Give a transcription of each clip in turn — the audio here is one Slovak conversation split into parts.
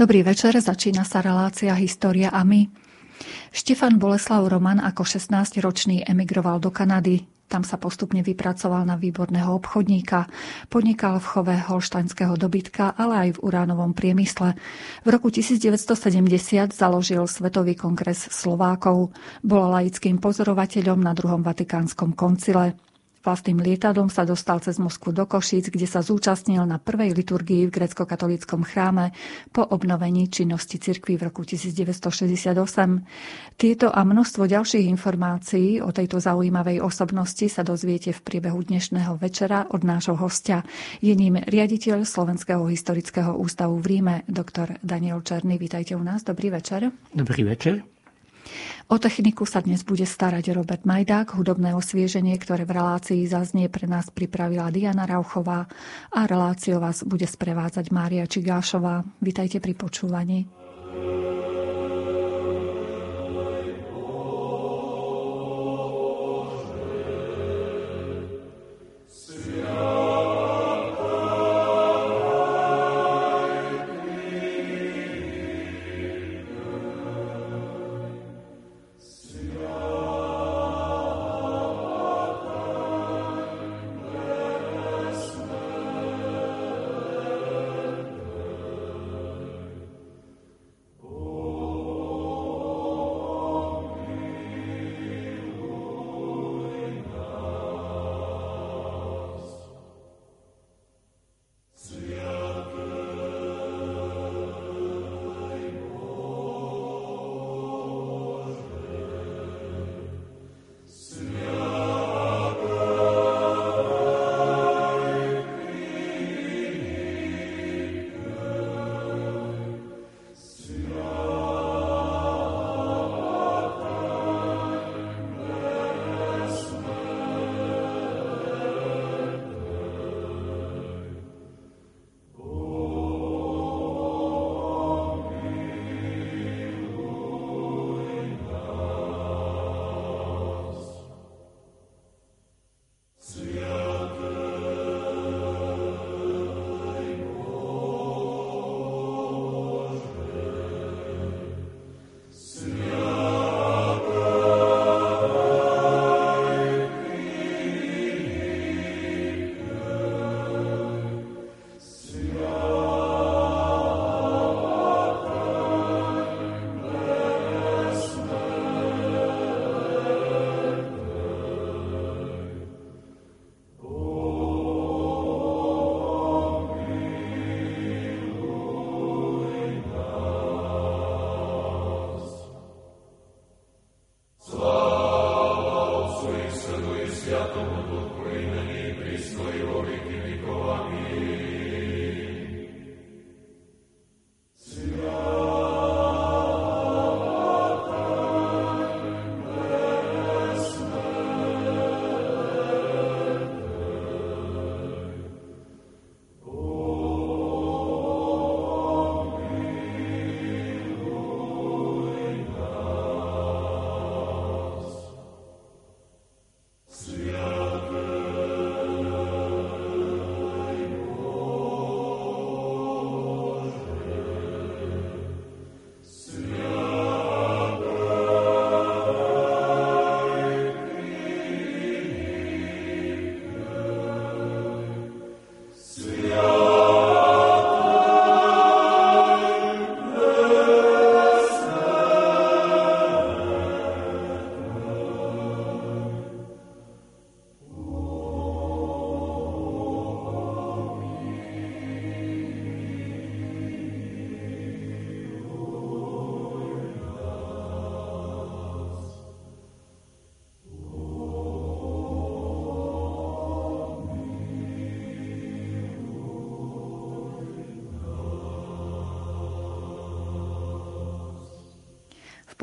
Dobrý večer, začína sa relácia História a my. Štefan Boleslav Roman ako 16-ročný emigroval do Kanady. Tam sa postupne vypracoval na výborného obchodníka. Podnikal v chove holštaňského dobytka, ale aj v uránovom priemysle. V roku 1970 založil Svetový kongres Slovákov. Bol laickým pozorovateľom na druhom Vatikánskom koncile. Vlastným lietadlom sa dostal cez Moskvu do Košíc, kde sa zúčastnil na prvej liturgii v grecko-katolíckom chráme po obnovení činnosti cirkvi v roku 1968. Tieto a množstvo ďalších informácií o tejto zaujímavej osobnosti sa dozviete v priebehu dnešného večera od nášho hostia. Je ním riaditeľ Slovenského historického ústavu v Ríme, doktor Daniel Černý. Vítajte u nás. Dobrý večer. Dobrý večer. O techniku sa dnes bude starať Robert Majdák, hudobné osvieženie, ktoré v relácii zaznie pre nás pripravila Diana Rauchová a reláciu vás bude sprevádzať Mária Čigášová. Vítajte pri počúvaní.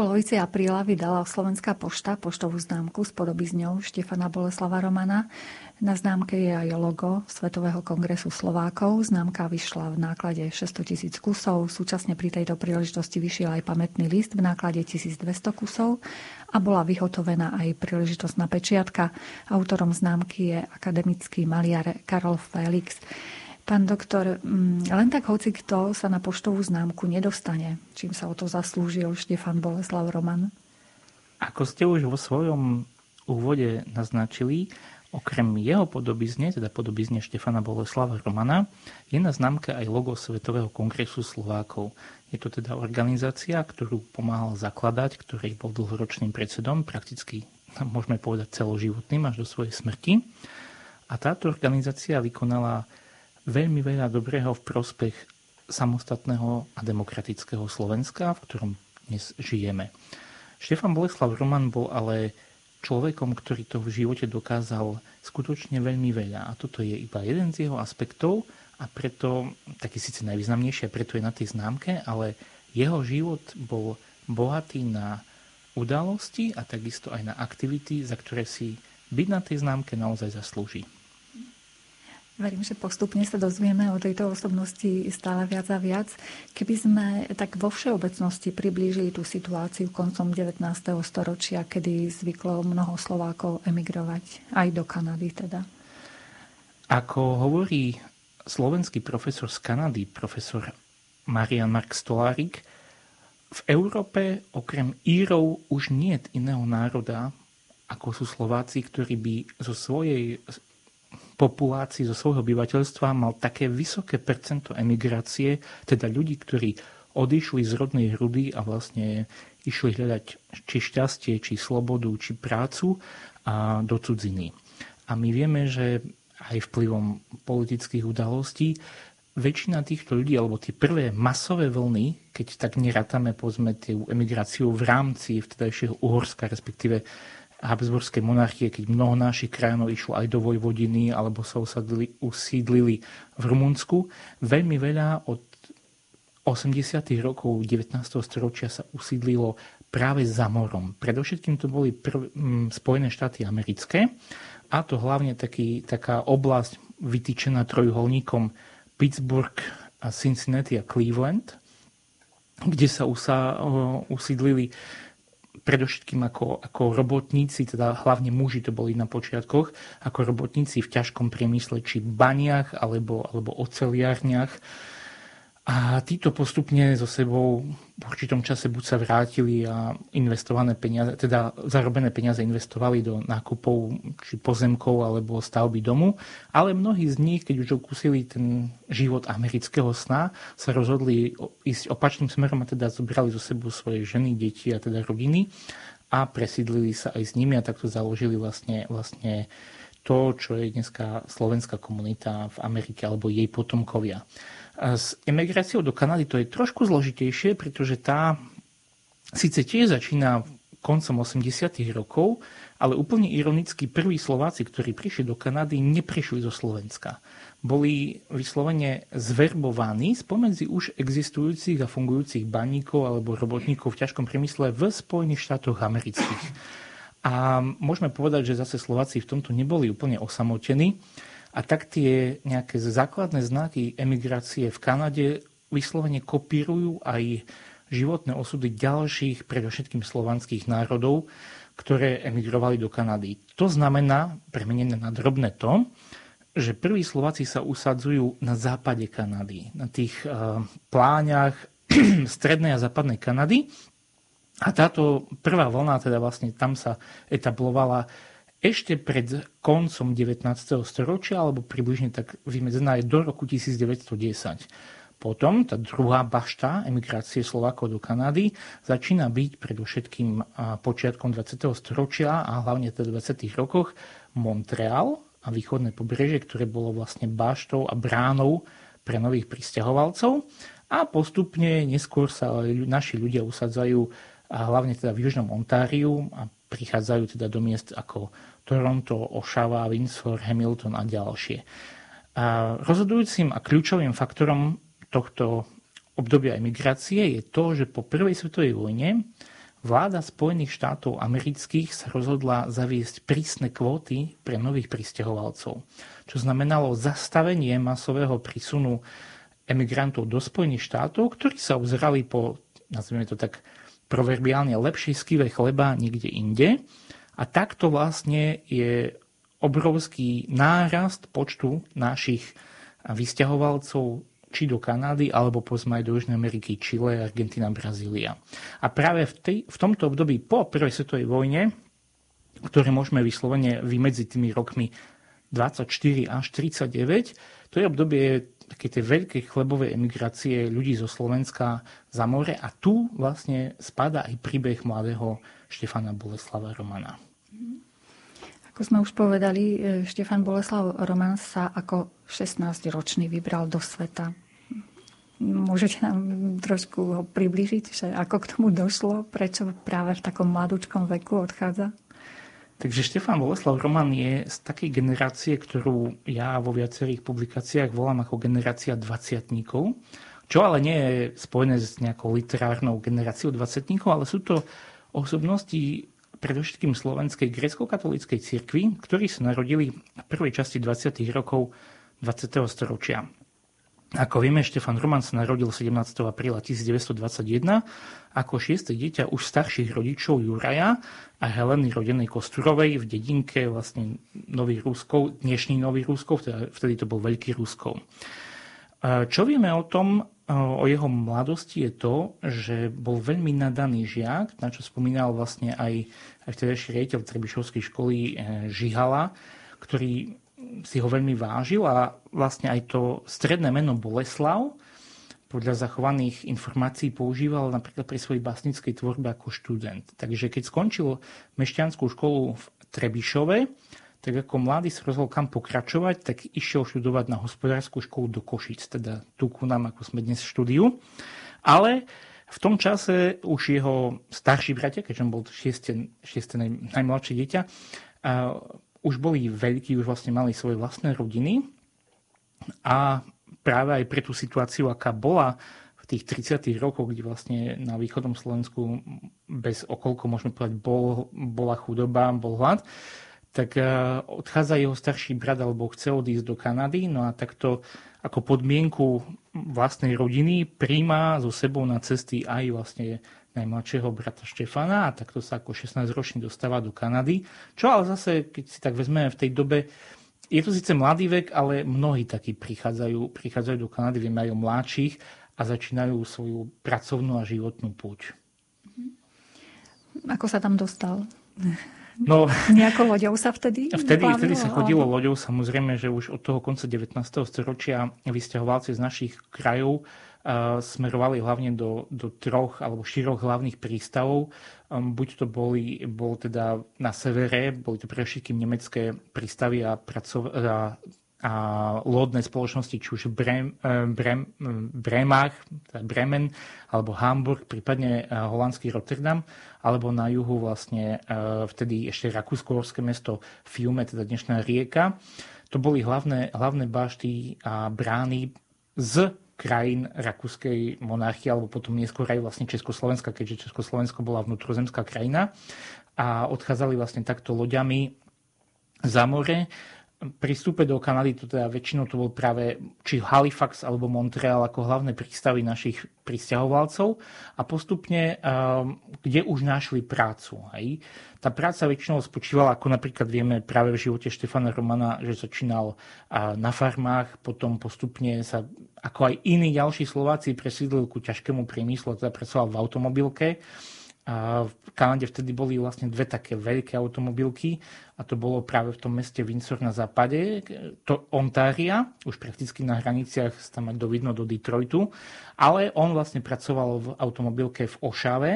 Polovici apríla vydala Slovenská pošta poštovú známku s podobizňou Štefana Boleslava Romana. Na známke je aj logo Svetového kongresu Slovákov. Známka vyšla v náklade 600 tisíc kusov. Súčasne pri tejto príležitosti vyšiel aj pamätný list v náklade 1200 kusov a bola vyhotovená aj príležitostná pečiatka. Autorom známky je akademický maliar Karol Felix. Pán doktor, mm, len tak hoci kto sa na poštovú známku nedostane, čím sa o to zaslúžil Štefan Boleslav Roman? Ako ste už vo svojom úvode naznačili, okrem jeho podobizne, teda podobizne Štefana Boleslava Romana, je na známke aj logo Svetového kongresu Slovákov. Je to teda organizácia, ktorú pomáhal zakladať, ktorý bol dlhoročným predsedom, prakticky môžeme povedať celoživotným až do svojej smrti. A táto organizácia vykonala veľmi veľa dobrého v prospech samostatného a demokratického Slovenska, v ktorom dnes žijeme. Štefan Boleslav Roman bol ale človekom, ktorý to v živote dokázal skutočne veľmi veľa. A toto je iba jeden z jeho aspektov a preto, taký síce najvýznamnejší, a preto je na tej známke, ale jeho život bol bohatý na udalosti a takisto aj na aktivity, za ktoré si byť na tej známke naozaj zaslúži. Verím, že postupne sa dozvieme o tejto osobnosti stále viac a viac. Keby sme tak vo všeobecnosti priblížili tú situáciu koncom 19. storočia, kedy zvyklo mnoho Slovákov emigrovať aj do Kanady teda. Ako hovorí slovenský profesor z Kanady, profesor Marian Mark Stolárik, v Európe okrem Írov už nie je iného národa, ako sú Slováci, ktorí by zo svojej populácii, zo svojho obyvateľstva mal také vysoké percento emigrácie, teda ľudí, ktorí odišli z rodnej hrudy a vlastne išli hľadať či šťastie, či slobodu, či prácu a do cudziny. A my vieme, že aj vplyvom politických udalostí väčšina týchto ľudí, alebo tie prvé masové vlny, keď tak nerátame povedzme tú emigráciu v rámci vtedajšieho Uhorska, respektíve Habsburskej monarchie, keď mnoho našich krajinov išlo aj do Vojvodiny alebo sa usadili, usídlili v Rumunsku. Veľmi veľa od 80. rokov 19. storočia sa usídlilo práve za morom. Predovšetkým to boli prv, m, Spojené štáty americké a to hlavne taký, taká oblasť vytýčená trojuholníkom Pittsburgh, Cincinnati a Cleveland, kde sa usa, usídlili predovšetkým ako, ako robotníci, teda hlavne muži to boli na počiatkoch, ako robotníci v ťažkom priemysle, či baniach alebo, alebo oceliárniach a títo postupne so sebou v určitom čase buď sa vrátili a investované peniaze, teda zarobené peniaze investovali do nákupov či pozemkov alebo stavby domu, ale mnohí z nich, keď už okúsili ten život amerického sna, sa rozhodli ísť opačným smerom a teda zobrali zo sebou svoje ženy, deti a teda rodiny a presídlili sa aj s nimi a takto založili vlastne, vlastne to, čo je dneska slovenská komunita v Amerike alebo jej potomkovia. S emigráciou do Kanady to je trošku zložitejšie, pretože tá síce tiež začína koncom 80. rokov, ale úplne ironicky prví Slováci, ktorí prišli do Kanady, neprišli zo Slovenska. Boli vyslovene zverbovaní spomedzi už existujúcich a fungujúcich baníkov alebo robotníkov v ťažkom priemysle v Spojených štátoch amerických. A môžeme povedať, že zase Slováci v tomto neboli úplne osamotení. A tak tie nejaké základné znaky emigrácie v Kanade vyslovene kopírujú aj životné osudy ďalších, predovšetkým slovanských národov, ktoré emigrovali do Kanady. To znamená, premenené na drobné to, že prví Slováci sa usadzujú na západe Kanady, na tých uh, pláňach strednej a západnej Kanady. A táto prvá vlna, teda vlastne tam sa etablovala ešte pred koncom 19. storočia, alebo približne tak vymedzená je do roku 1910. Potom tá druhá bašta emigrácie Slovákov do Kanady začína byť predovšetkým počiatkom 20. storočia a hlavne v 20. rokoch Montreal a východné pobrežie, ktoré bolo vlastne baštou a bránou pre nových pristahovalcov. A postupne neskôr sa naši ľudia usadzajú hlavne teda v Južnom Ontáriu a prichádzajú teda do miest ako Toronto, Ošava, Windsor, Hamilton a ďalšie. A rozhodujúcim a kľúčovým faktorom tohto obdobia emigrácie je to, že po prvej svetovej vojne vláda Spojených štátov amerických sa rozhodla zaviesť prísne kvóty pre nových pristahovalcov, čo znamenalo zastavenie masového prísunu emigrantov do Spojených štátov, ktorí sa obzerali po, nazvime to tak, proverbiálne lepšej skive chleba niekde inde. A takto vlastne je obrovský nárast počtu našich vysťahovalcov či do Kanady, alebo povedzme aj do Južnej Ameriky, Čile, Argentina, Brazília. A práve v, tej, v tomto období po prvej svetovej vojne, ktoré môžeme vyslovene vymedziť tými rokmi 24 až 39, to je obdobie také tej veľkej chlebovej emigrácie ľudí zo Slovenska za more a tu vlastne spada aj príbeh mladého Štefana Boleslava Romana. Ako sme už povedali, e, Štefan Boleslav Roman sa ako 16-ročný vybral do sveta. Môžete nám trošku ho približiť, že ako k tomu došlo, prečo práve v takom mladúčkom veku odchádza? Takže Štefan Boleslav Roman je z takej generácie, ktorú ja vo viacerých publikáciách volám ako generácia dvaciatníkov, čo ale nie je spojené s nejakou literárnou generáciou dvacetníkov, ale sú to osobnosti predovšetkým slovenskej grecko-katolíckej cirkvi, ktorí sa narodili v prvej časti 20. rokov 20. storočia. Ako vieme, Štefan Roman sa narodil 17. apríla 1921 ako šieste dieťa už starších rodičov Juraja a Heleny rodenej Kosturovej v dedinke vlastne Nový Rúskov, dnešný Nový Rúskov, teda vtedy to bol Veľký Rúskov. Čo vieme o tom, o jeho mladosti je to, že bol veľmi nadaný žiak, na čo spomínal vlastne aj, aj vtedajší riaditeľ Trebišovskej školy e, Žihala, ktorý si ho veľmi vážil a vlastne aj to stredné meno Boleslav podľa zachovaných informácií používal napríklad pri svojej básnickej tvorbe ako študent. Takže keď skončil mešťanskú školu v Trebišove, tak ako mladý sa rozhodol kam pokračovať, tak išiel študovať na hospodárskú školu do Košic, teda tu ku nám, ako sme dnes v štúdiu. Ale v tom čase už jeho starší bratia, keďže on bol šieste, šieste naj, najmladšie dieťa, už boli veľkí, už vlastne mali svoje vlastné rodiny a práve aj pre tú situáciu, aká bola v tých 30. rokoch, kde vlastne na východnom Slovensku bez okolko, môžeme povedať, bol, bola chudoba, bol hlad, tak e, odchádza jeho starší brat alebo chce odísť do Kanady, no a takto ako podmienku vlastnej rodiny príjma so sebou na cesty aj vlastne najmladšieho brata Štefana a takto sa ako 16-ročný dostáva do Kanady. Čo ale zase, keď si tak vezmeme v tej dobe, je to síce mladý vek, ale mnohí takí prichádzajú, prichádzajú do Kanady, vieme aj o mladších a začínajú svoju pracovnú a životnú púť. Ako sa tam dostal? No, Nejakou loďou sa vtedy? Vtedy, vtedy sa chodilo alebo... loďou, samozrejme, že už od toho konca 19. storočia vysťahovalci z našich krajov smerovali hlavne do, do troch alebo štyroch hlavných prístavov. Um, buď to boli, bol teda na severe, boli to pre všetkým nemecké prístavy a, pracov, a, a lodné spoločnosti, či už Brem, e, Brem, Bremach, teda Bremen, alebo Hamburg, prípadne e, holandský Rotterdam, alebo na juhu vlastne e, vtedy ešte rakúsko mesto Fiume, teda dnešná rieka. To boli hlavné, hlavné bašty a brány z krajín rakúskej monarchie, alebo potom neskôr aj vlastne Československa, keďže Československo bola vnútrozemská krajina a odchádzali vlastne takto loďami za more. Pri do Kanady to teda väčšinou to bol práve či Halifax alebo Montreal ako hlavné prístavy našich pristahovalcov a postupne, ehm, kde už našli prácu. Hej. Tá práca väčšinou spočívala, ako napríklad vieme práve v živote Štefana Romana, že začínal na farmách, potom postupne sa, ako aj iní ďalší Slováci, presídlil ku ťažkému priemyslu, teda pracoval v automobilke. V Kanade vtedy boli vlastne dve také veľké automobilky a to bolo práve v tom meste Windsor na západe, to Ontária, už prakticky na hraniciach sa tam dovidno do Detroitu, ale on vlastne pracoval v automobilke v Ošave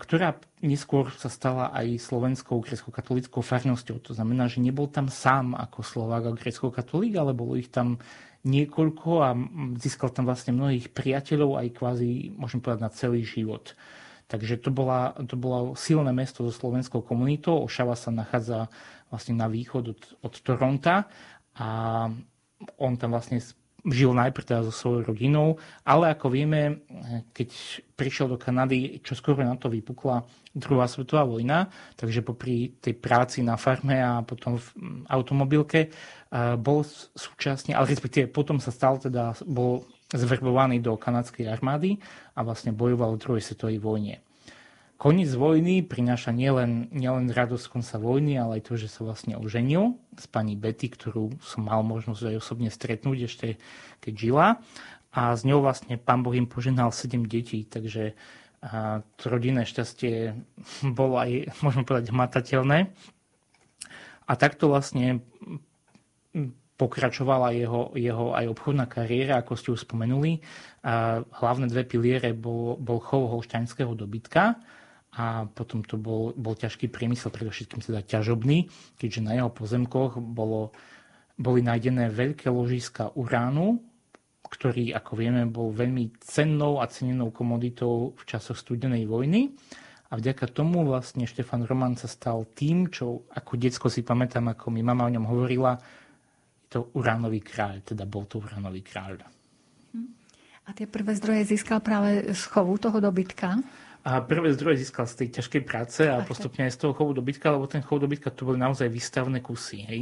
ktorá neskôr sa stala aj slovenskou grecko-katolickou farnosťou. To znamená, že nebol tam sám ako Slovák a grecko-katolík, ale bolo ich tam niekoľko a získal tam vlastne mnohých priateľov aj kvázi, môžem povedať, na celý život. Takže to, bola, to bolo silné mesto so slovenskou komunitou. Ošava sa nachádza vlastne na východ od, od Toronta a on tam vlastne žil najprv teda so svojou rodinou, ale ako vieme, keď prišiel do Kanady, čo skoro na to vypukla druhá svetová vojna, takže popri tej práci na farme a potom v automobilke bol súčasne, ale respektíve potom sa stal teda, bol zverbovaný do kanadskej armády a vlastne bojoval v druhej svetovej vojne. koniec vojny prináša nielen, nielen radosť konca vojny, ale aj to, že sa vlastne oženil s pani Betty, ktorú som mal možnosť aj osobne stretnúť ešte keď žila. A z ňou vlastne pán Boh im poženal 7 detí, takže a to rodinné šťastie bolo aj, môžeme povedať, hmatateľné. A takto vlastne pokračovala jeho, jeho aj obchodná kariéra, ako ste už spomenuli. A hlavné dve piliere bol, bol chov holšťanského dobytka, a potom to bol, bol ťažký priemysel, predovšetkým teda ťažobný, keďže na jeho pozemkoch bolo, boli nájdené veľké ložiska uránu, ktorý, ako vieme, bol veľmi cennou a cenenou komoditou v časoch studenej vojny. A vďaka tomu vlastne Štefan Roman sa stal tým, čo ako detsko si pamätám, ako mi mama o ňom hovorila, to uránový kráľ, teda bol to uránový kráľ. A tie prvé zdroje získal práve z chovu toho dobytka? A prvé zdroje získal z tej ťažkej práce a postupne aj z toho chovu dobytka, lebo ten chov dobytka to boli naozaj výstavné kusy. Hej.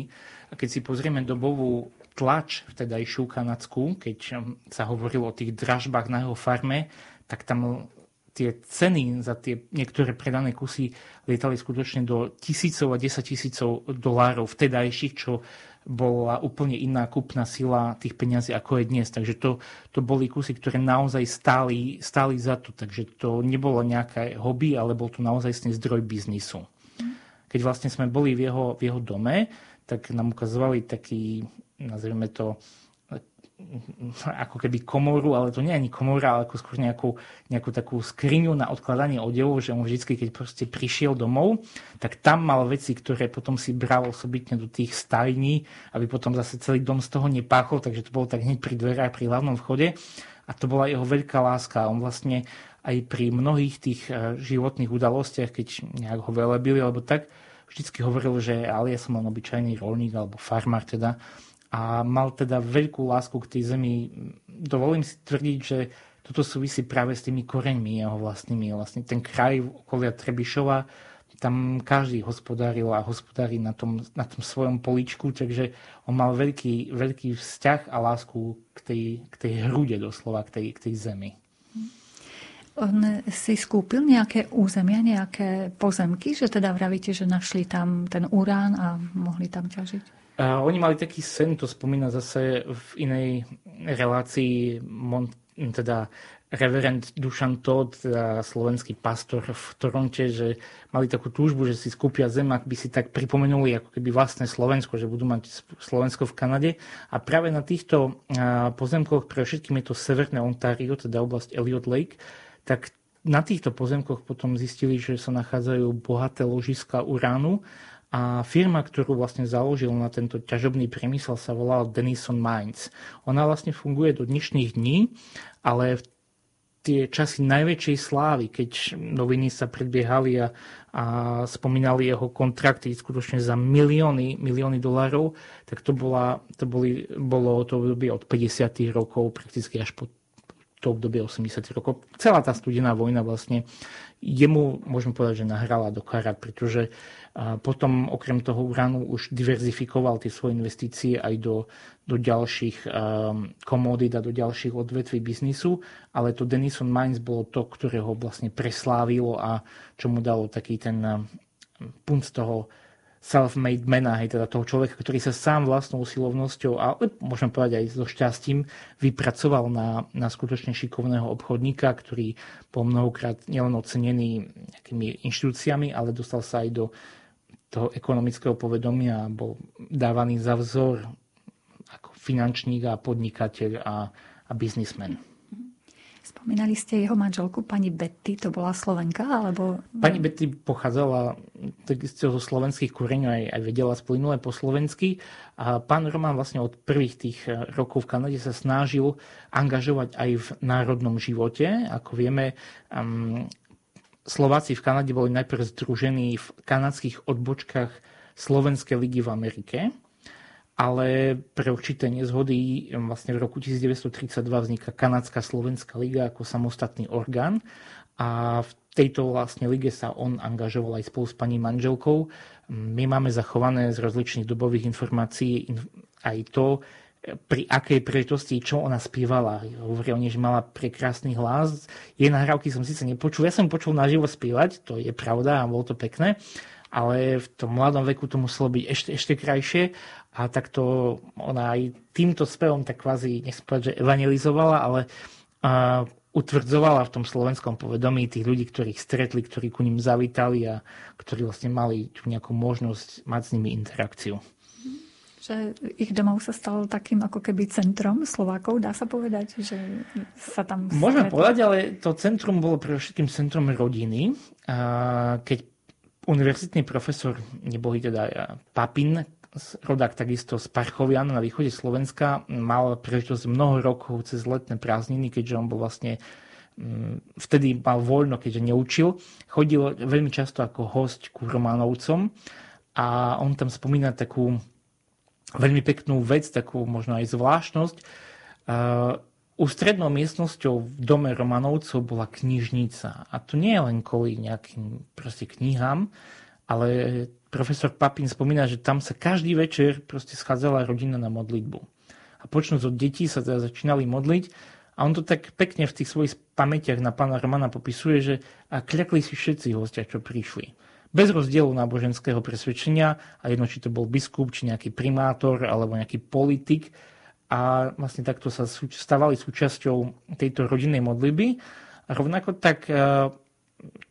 A keď si pozrieme dobovú tlač vtedajšiu kanadskú, keď um, sa hovorilo o tých dražbách na jeho farme, tak tam tie ceny za tie niektoré predané kusy lietali skutočne do tisícov a desať tisícov dolárov vtedajších, čo bola úplne iná kúpna sila tých peňazí, ako je dnes. Takže to, to boli kusy, ktoré naozaj stáli, stáli za to. Takže to nebolo nejaké hobby, ale bol to naozaj zdroj biznisu. Keď vlastne sme boli v jeho, v jeho dome, tak nám ukazovali taký, nazrieme to, ako keby komoru, ale to nie je ani komora, ale ako skôr nejakú, nejakú takú skriňu na odkladanie odevov, že on vždycky, keď proste prišiel domov, tak tam mal veci, ktoré potom si bral osobitne do tých stajní, aby potom zase celý dom z toho nepáchol, takže to bolo tak hneď pri dverách, pri hlavnom vchode. A to bola jeho veľká láska. On vlastne aj pri mnohých tých eh, životných udalostiach, keď nejak ho velebili alebo tak, vždycky hovoril, že ale ja som len obyčajný rolník alebo farmár teda, a mal teda veľkú lásku k tej zemi. Dovolím si tvrdiť, že toto súvisí práve s tými koreňmi jeho vlastnými. Vlastne ten kraj okolia Trebišova, tam každý hospodáril a hospodári na tom, na tom svojom poličku, takže on mal veľký, veľký vzťah a lásku k tej, k tej hrude doslova, k tej, k tej zemi. On si skúpil nejaké územia, nejaké pozemky, že teda vravíte, že našli tam ten urán a mohli tam ťažiť? A oni mali taký sen, to spomína zase v inej relácii Mon, teda reverend Dušan Todd, teda slovenský pastor v Toronte, že mali takú túžbu, že si skúpia zem, ak by si tak pripomenuli ako keby vlastné Slovensko, že budú mať Slovensko v Kanade. A práve na týchto pozemkoch, pre všetkým je to Severné Ontario, teda oblasť Elliot Lake, tak na týchto pozemkoch potom zistili, že sa nachádzajú bohaté ložiska uránu a firma, ktorú vlastne založil na tento ťažobný priemysel, sa volala Denison Mines. Ona vlastne funguje do dnešných dní, ale v tie časy najväčšej slávy, keď noviny sa predbiehali a, a spomínali jeho kontrakty skutočne za milióny, milióny dolárov, tak to, bola, to boli, bolo to obdobie od 50. rokov prakticky až po to obdobie 80 rokov. Celá tá studená vojna vlastne jemu, môžeme povedať, že nahrala do karát, pretože potom okrem toho uránu už diverzifikoval tie svoje investície aj do, do ďalších komodít a do ďalších odvetví biznisu, ale to Denison Mines bolo to, ktoré ho vlastne preslávilo a čo mu dalo taký ten punt z toho self-made mena, hej, teda toho človeka, ktorý sa sám vlastnou usilovnosťou a môžem povedať aj so šťastím vypracoval na, na skutočne šikovného obchodníka, ktorý bol mnohokrát nielen ocenený nejakými inštitúciami, ale dostal sa aj do toho ekonomického povedomia a bol dávaný za vzor ako finančník a podnikateľ a, a biznismen. Spomínali ste jeho manželku, pani Betty, to bola Slovenka? Alebo... Pani Betty pochádzala zo slovenských koreňov, aj, aj vedela splynule po slovensky. A pán Roman vlastne od prvých tých eh, rokov v Kanade sa snažil angažovať aj v národnom živote. Ako vieme, um, Slováci v Kanade boli najprv združení v kanadských odbočkách Slovenskej ligy v Amerike ale pre určité nezhody vlastne v roku 1932 vzniká Kanadská slovenská liga ako samostatný orgán a v tejto vlastne lige sa on angažoval aj spolu s pani manželkou. My máme zachované z rozličných dobových informácií aj to, pri akej príležitosti, čo ona spievala. Hovorí o nej, že mala prekrásny hlas. Jej nahrávky som síce nepočul. Ja som počul naživo spievať, to je pravda a bolo to pekné, ale v tom mladom veku to muselo byť ešte, ešte krajšie a takto ona aj týmto spevom tak kvázi, nech povedať, že evangelizovala, ale uh, utvrdzovala v tom slovenskom povedomí tých ľudí, ktorých stretli, ktorí ku ním zavítali a ktorí vlastne mali tú nejakú možnosť mať s nimi interakciu že ich domov sa stal takým ako keby centrom Slovákov, dá sa povedať, že sa tam... Môžeme stretli. povedať, ale to centrum bolo pre všetkým centrom rodiny. Keď univerzitný profesor, nebohý teda Papin, rodák takisto z Parchovian na východe Slovenska, mal príležitosť mnoho rokov cez letné prázdniny, keďže on bol vlastne mm, vtedy mal voľno, keďže neučil. Chodil veľmi často ako host ku Románovcom a on tam spomína takú veľmi peknú vec, takú možno aj zvláštnosť. Ústrednou miestnosťou v dome Romanovcov bola knižnica. A to nie je len kvôli nejakým proste knihám, ale profesor Papin spomína, že tam sa každý večer proste schádzala rodina na modlitbu. A počnúť od detí sa teda začínali modliť a on to tak pekne v tých svojich pamätiach na pána Romana popisuje, že a kľakli si všetci hostia, čo prišli bez rozdielu náboženského presvedčenia a jedno, či to bol biskup, či nejaký primátor alebo nejaký politik a vlastne takto sa stávali súčasťou tejto rodinnej modlitby. A rovnako tak e,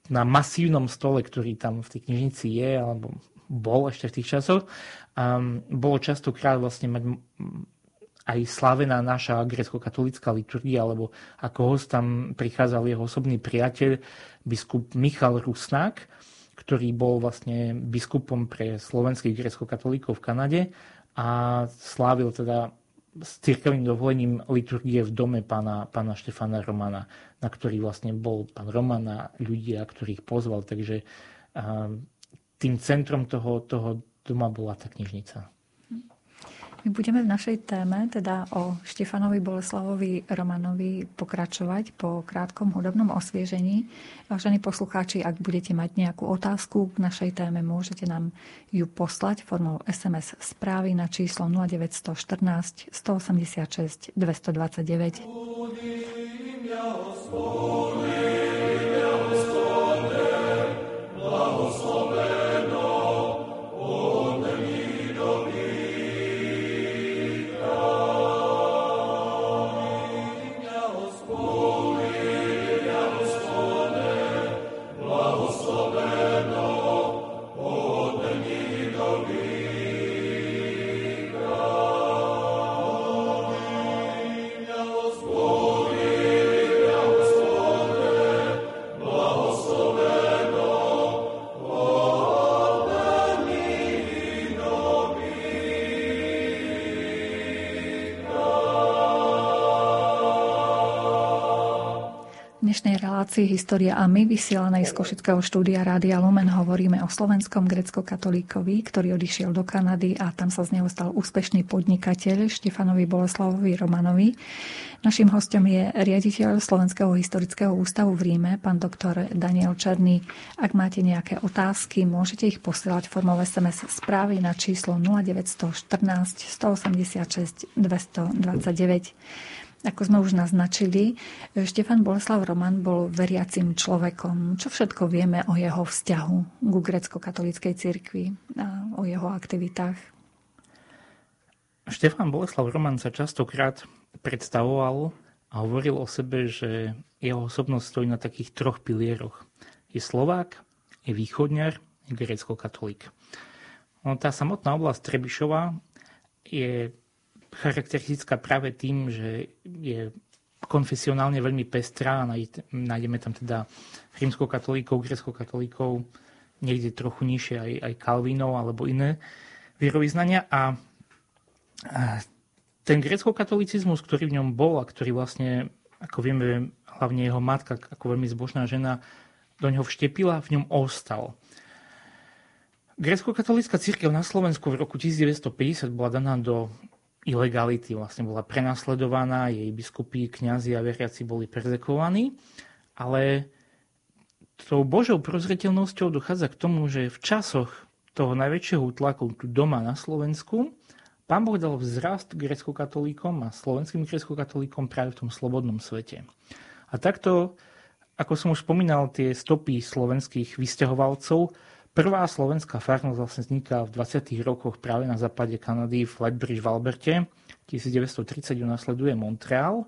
na masívnom stole, ktorý tam v tej knižnici je, alebo bol ešte v tých časoch, um, bolo častokrát vlastne mať aj slavená naša grecko-katolická liturgia, alebo ako host tam prichádzal jeho osobný priateľ, biskup Michal Rusnák, ktorý bol vlastne biskupom pre slovenských grecko-katolíkov v Kanade a slávil teda s cirkevným dovolením liturgie v dome pána, pána Štefana Romana, na ktorý vlastne bol pán Roman a ľudia, ktorých pozval. Takže tým centrom toho, toho doma bola tá knižnica. My budeme v našej téme, teda o Štefanovi Boleslavovi Romanovi, pokračovať po krátkom hudobnom osviežení. Vážení poslucháči, ak budete mať nejakú otázku k našej téme, môžete nám ju poslať formou SMS správy na číslo 0914 186 229. dnešnej relácii História a my, vysielanej z Košického štúdia Rádia Lumen, hovoríme o slovenskom grecko-katolíkovi, ktorý odišiel do Kanady a tam sa z neho stal úspešný podnikateľ Štefanovi Boleslavovi Romanovi. Našim hostom je riaditeľ Slovenského historického ústavu v Ríme, pán doktor Daniel Černý. Ak máte nejaké otázky, môžete ich posielať formou SMS správy na číslo 0914 186 229. Ako sme už naznačili, Štefan Boleslav Roman bol veriacim človekom. Čo všetko vieme o jeho vzťahu k grecko-katolíckej cirkvi a o jeho aktivitách? Štefan Boleslav Roman sa častokrát predstavoval a hovoril o sebe, že jeho osobnosť stojí na takých troch pilieroch. Je Slovák, je východňar, je grecko-katolík. No, tá samotná oblasť Trebišova je charakteristická práve tým, že je konfesionálne veľmi pestrá a nájdeme tam teda rímskokatolíkov, grecko-katolíkov, niekde trochu nižšie aj, aj Kalvínov alebo iné vierovýznania a, a ten grecko-katolicizmus, ktorý v ňom bol a ktorý vlastne, ako vieme, hlavne jeho matka, ako veľmi zbožná žena, do ňoho vštepila, v ňom ostal. Grecko-katolická církev na Slovensku v roku 1950 bola daná do ilegality vlastne bola prenasledovaná, jej biskupy, kňazi a veriaci boli perzekovaní, ale tou Božou prozreteľnosťou dochádza k tomu, že v časoch toho najväčšieho útlaku tu doma na Slovensku Pán Boh dal vzrast grecko-katolíkom a slovenským grecko-katolíkom práve v tom slobodnom svete. A takto, ako som už spomínal, tie stopy slovenských vysťahovalcov, prvá slovenská farnosť vlastne vzniká v 20. rokoch práve na západe Kanady v Lethbridge v Alberte. 1930 ju nasleduje Montreal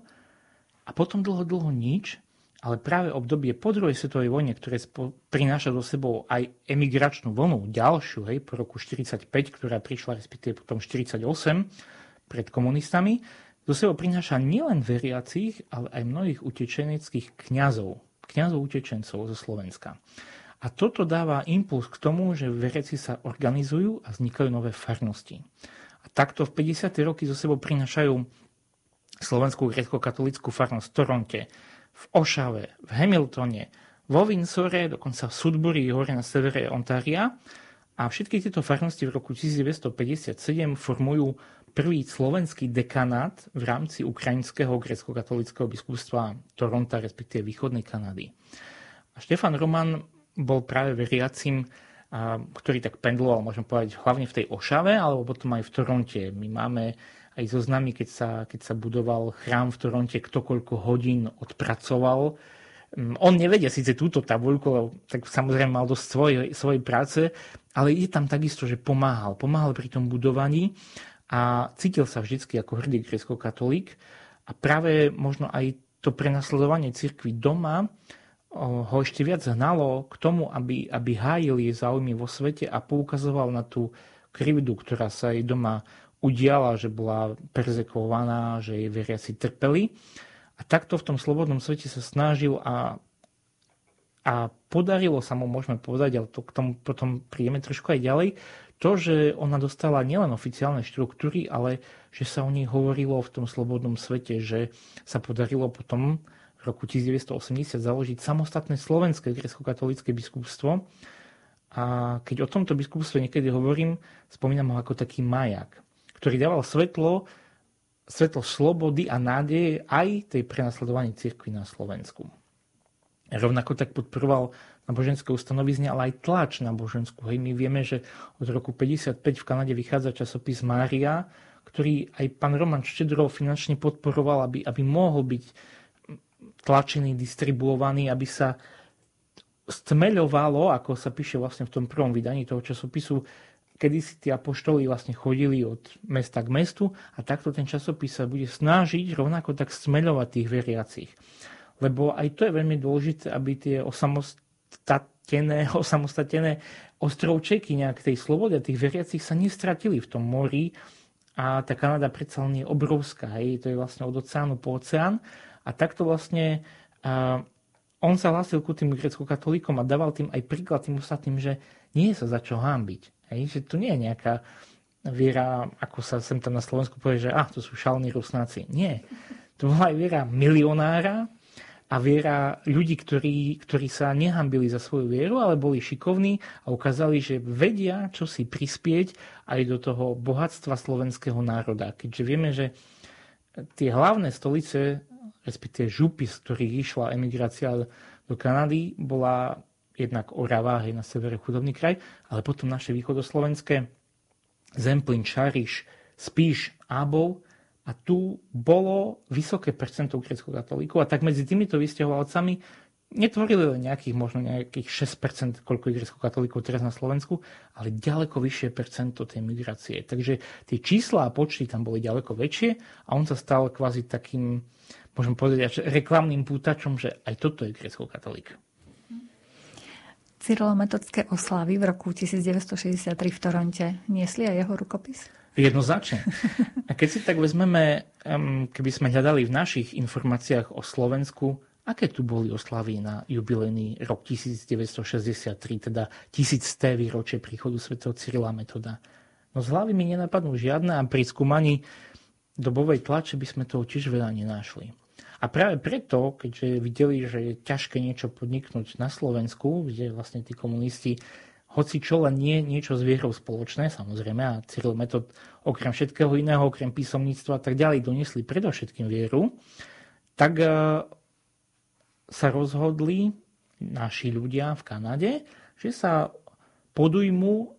a potom dlho, dlho nič ale práve obdobie po druhej svetovej vojne, ktoré prináša do sebou aj emigračnú vlnu, ďalšiu, hej, po roku 45, ktorá prišla respektíve potom 48 pred komunistami, do sebou prináša nielen veriacich, ale aj mnohých utečeneckých kňazov, kňazov utečencov zo Slovenska. A toto dáva impuls k tomu, že veriaci sa organizujú a vznikajú nové farnosti. A takto v 50. roky zo sebou prinášajú slovenskú grecko-katolickú farnosť v Toronte, v Ošave, v Hamiltone, vo Windsore, dokonca v Sudbury, hore na severe Ontária. A všetky tieto farnosti v roku 1957 formujú prvý slovenský dekanát v rámci ukrajinského grecko-katolického biskupstva Toronto, respektíve východnej Kanady. A Štefan Roman bol práve veriacim, ktorý tak pendloval, môžem povedať, hlavne v tej Ošave, alebo potom aj v Toronte. My máme aj zoznamy, keď sa, keď sa budoval chrám v Toronte, kto hodín odpracoval. Mm, on nevedia síce túto tabuľku, tak samozrejme mal dosť svojej, svojej práce, ale je tam takisto, že pomáhal. Pomáhal pri tom budovaní a cítil sa vždy ako hrdý grecko-katolík a práve možno aj to prenasledovanie cirkvi doma ho ešte viac hnalo k tomu, aby, aby hájil jej záujmy vo svete a poukazoval na tú krivdu, ktorá sa jej doma udiala, že bola perzekovaná, že jej veriaci trpeli. A takto v tom slobodnom svete sa snažil a, a podarilo sa mu, môžeme povedať, ale to k tomu potom prídeme trošku aj ďalej, to, že ona dostala nielen oficiálne štruktúry, ale že sa o nej hovorilo v tom slobodnom svete, že sa podarilo potom v roku 1980 založiť samostatné slovenské grecko-katolické biskupstvo. A keď o tomto biskupstve niekedy hovorím, spomínam ho ako taký majak ktorý dával svetlo, svetlo slobody a nádeje aj tej prenasledovaní cirkvi na Slovensku. Rovnako tak podporoval náboženské ustanovizne, ale aj tlač na boženskú. Hej, my vieme, že od roku 55 v Kanade vychádza časopis Mária, ktorý aj pán Roman Štedrov finančne podporoval, aby, aby mohol byť tlačený, distribuovaný, aby sa stmeľovalo, ako sa píše vlastne v tom prvom vydaní toho časopisu, kedy si tí apoštoli vlastne chodili od mesta k mestu a takto ten časopis sa bude snažiť rovnako tak smeľovať tých veriacich. Lebo aj to je veľmi dôležité, aby tie osamostatené, osamostatené ostrovčeky nejak tej a tých veriacich sa nestratili v tom mori a tá Kanada predsa len je obrovská, hej, to je vlastne od oceánu po oceán a takto vlastne uh, on sa hlásil ku tým grecko-katolíkom a dával tým aj príklad tým ostatným, že nie je sa za čo hámbiť. Hej, že to nie je nejaká viera, ako sa sem tam na Slovensku povie, že ah, to sú šalní rusnáci. Nie. To bola aj viera milionára a viera ľudí, ktorí, ktorí sa nehambili za svoju vieru, ale boli šikovní a ukázali, že vedia, čo si prispieť aj do toho bohatstva slovenského národa. Keďže vieme, že tie hlavné stolice, respektíve župy, z ktorých išla emigrácia do Kanady, bola jednak Orava, hej, na severe chudobný kraj, ale potom naše východoslovenské Zemplín, Šariš, Spíš, Ábov a tu bolo vysoké percento grecko-katolíkov a tak medzi týmito vysťahovalcami netvorili len nejakých, možno nejakých 6%, koľko je grecko-katolíkov teraz na Slovensku, ale ďaleko vyššie percento tej migrácie. Takže tie čísla a počty tam boli ďaleko väčšie a on sa stal kvázi takým, môžem povedať, reklamným pútačom, že aj toto je grecko-katolík. Cyrilometodské oslavy v roku 1963 v Toronte niesli aj jeho rukopis? Jednoznačne. A keď si tak vezmeme, keby sme hľadali v našich informáciách o Slovensku, aké tu boli oslavy na jubilejný rok 1963, teda 1100. výročie príchodu svätého Cyrila Metoda. No z hlavy mi nenapadnú žiadne a pri skúmaní dobovej tlače by sme toho tiež veľa nenášli. A práve preto, keďže videli, že je ťažké niečo podniknúť na Slovensku, kde vlastne tí komunisti hoci čo len nie niečo s vierou spoločné, samozrejme, a Cyril Metod okrem všetkého iného, okrem písomníctva a tak ďalej, doniesli predovšetkým vieru, tak e, sa rozhodli naši ľudia v Kanade, že sa podujmu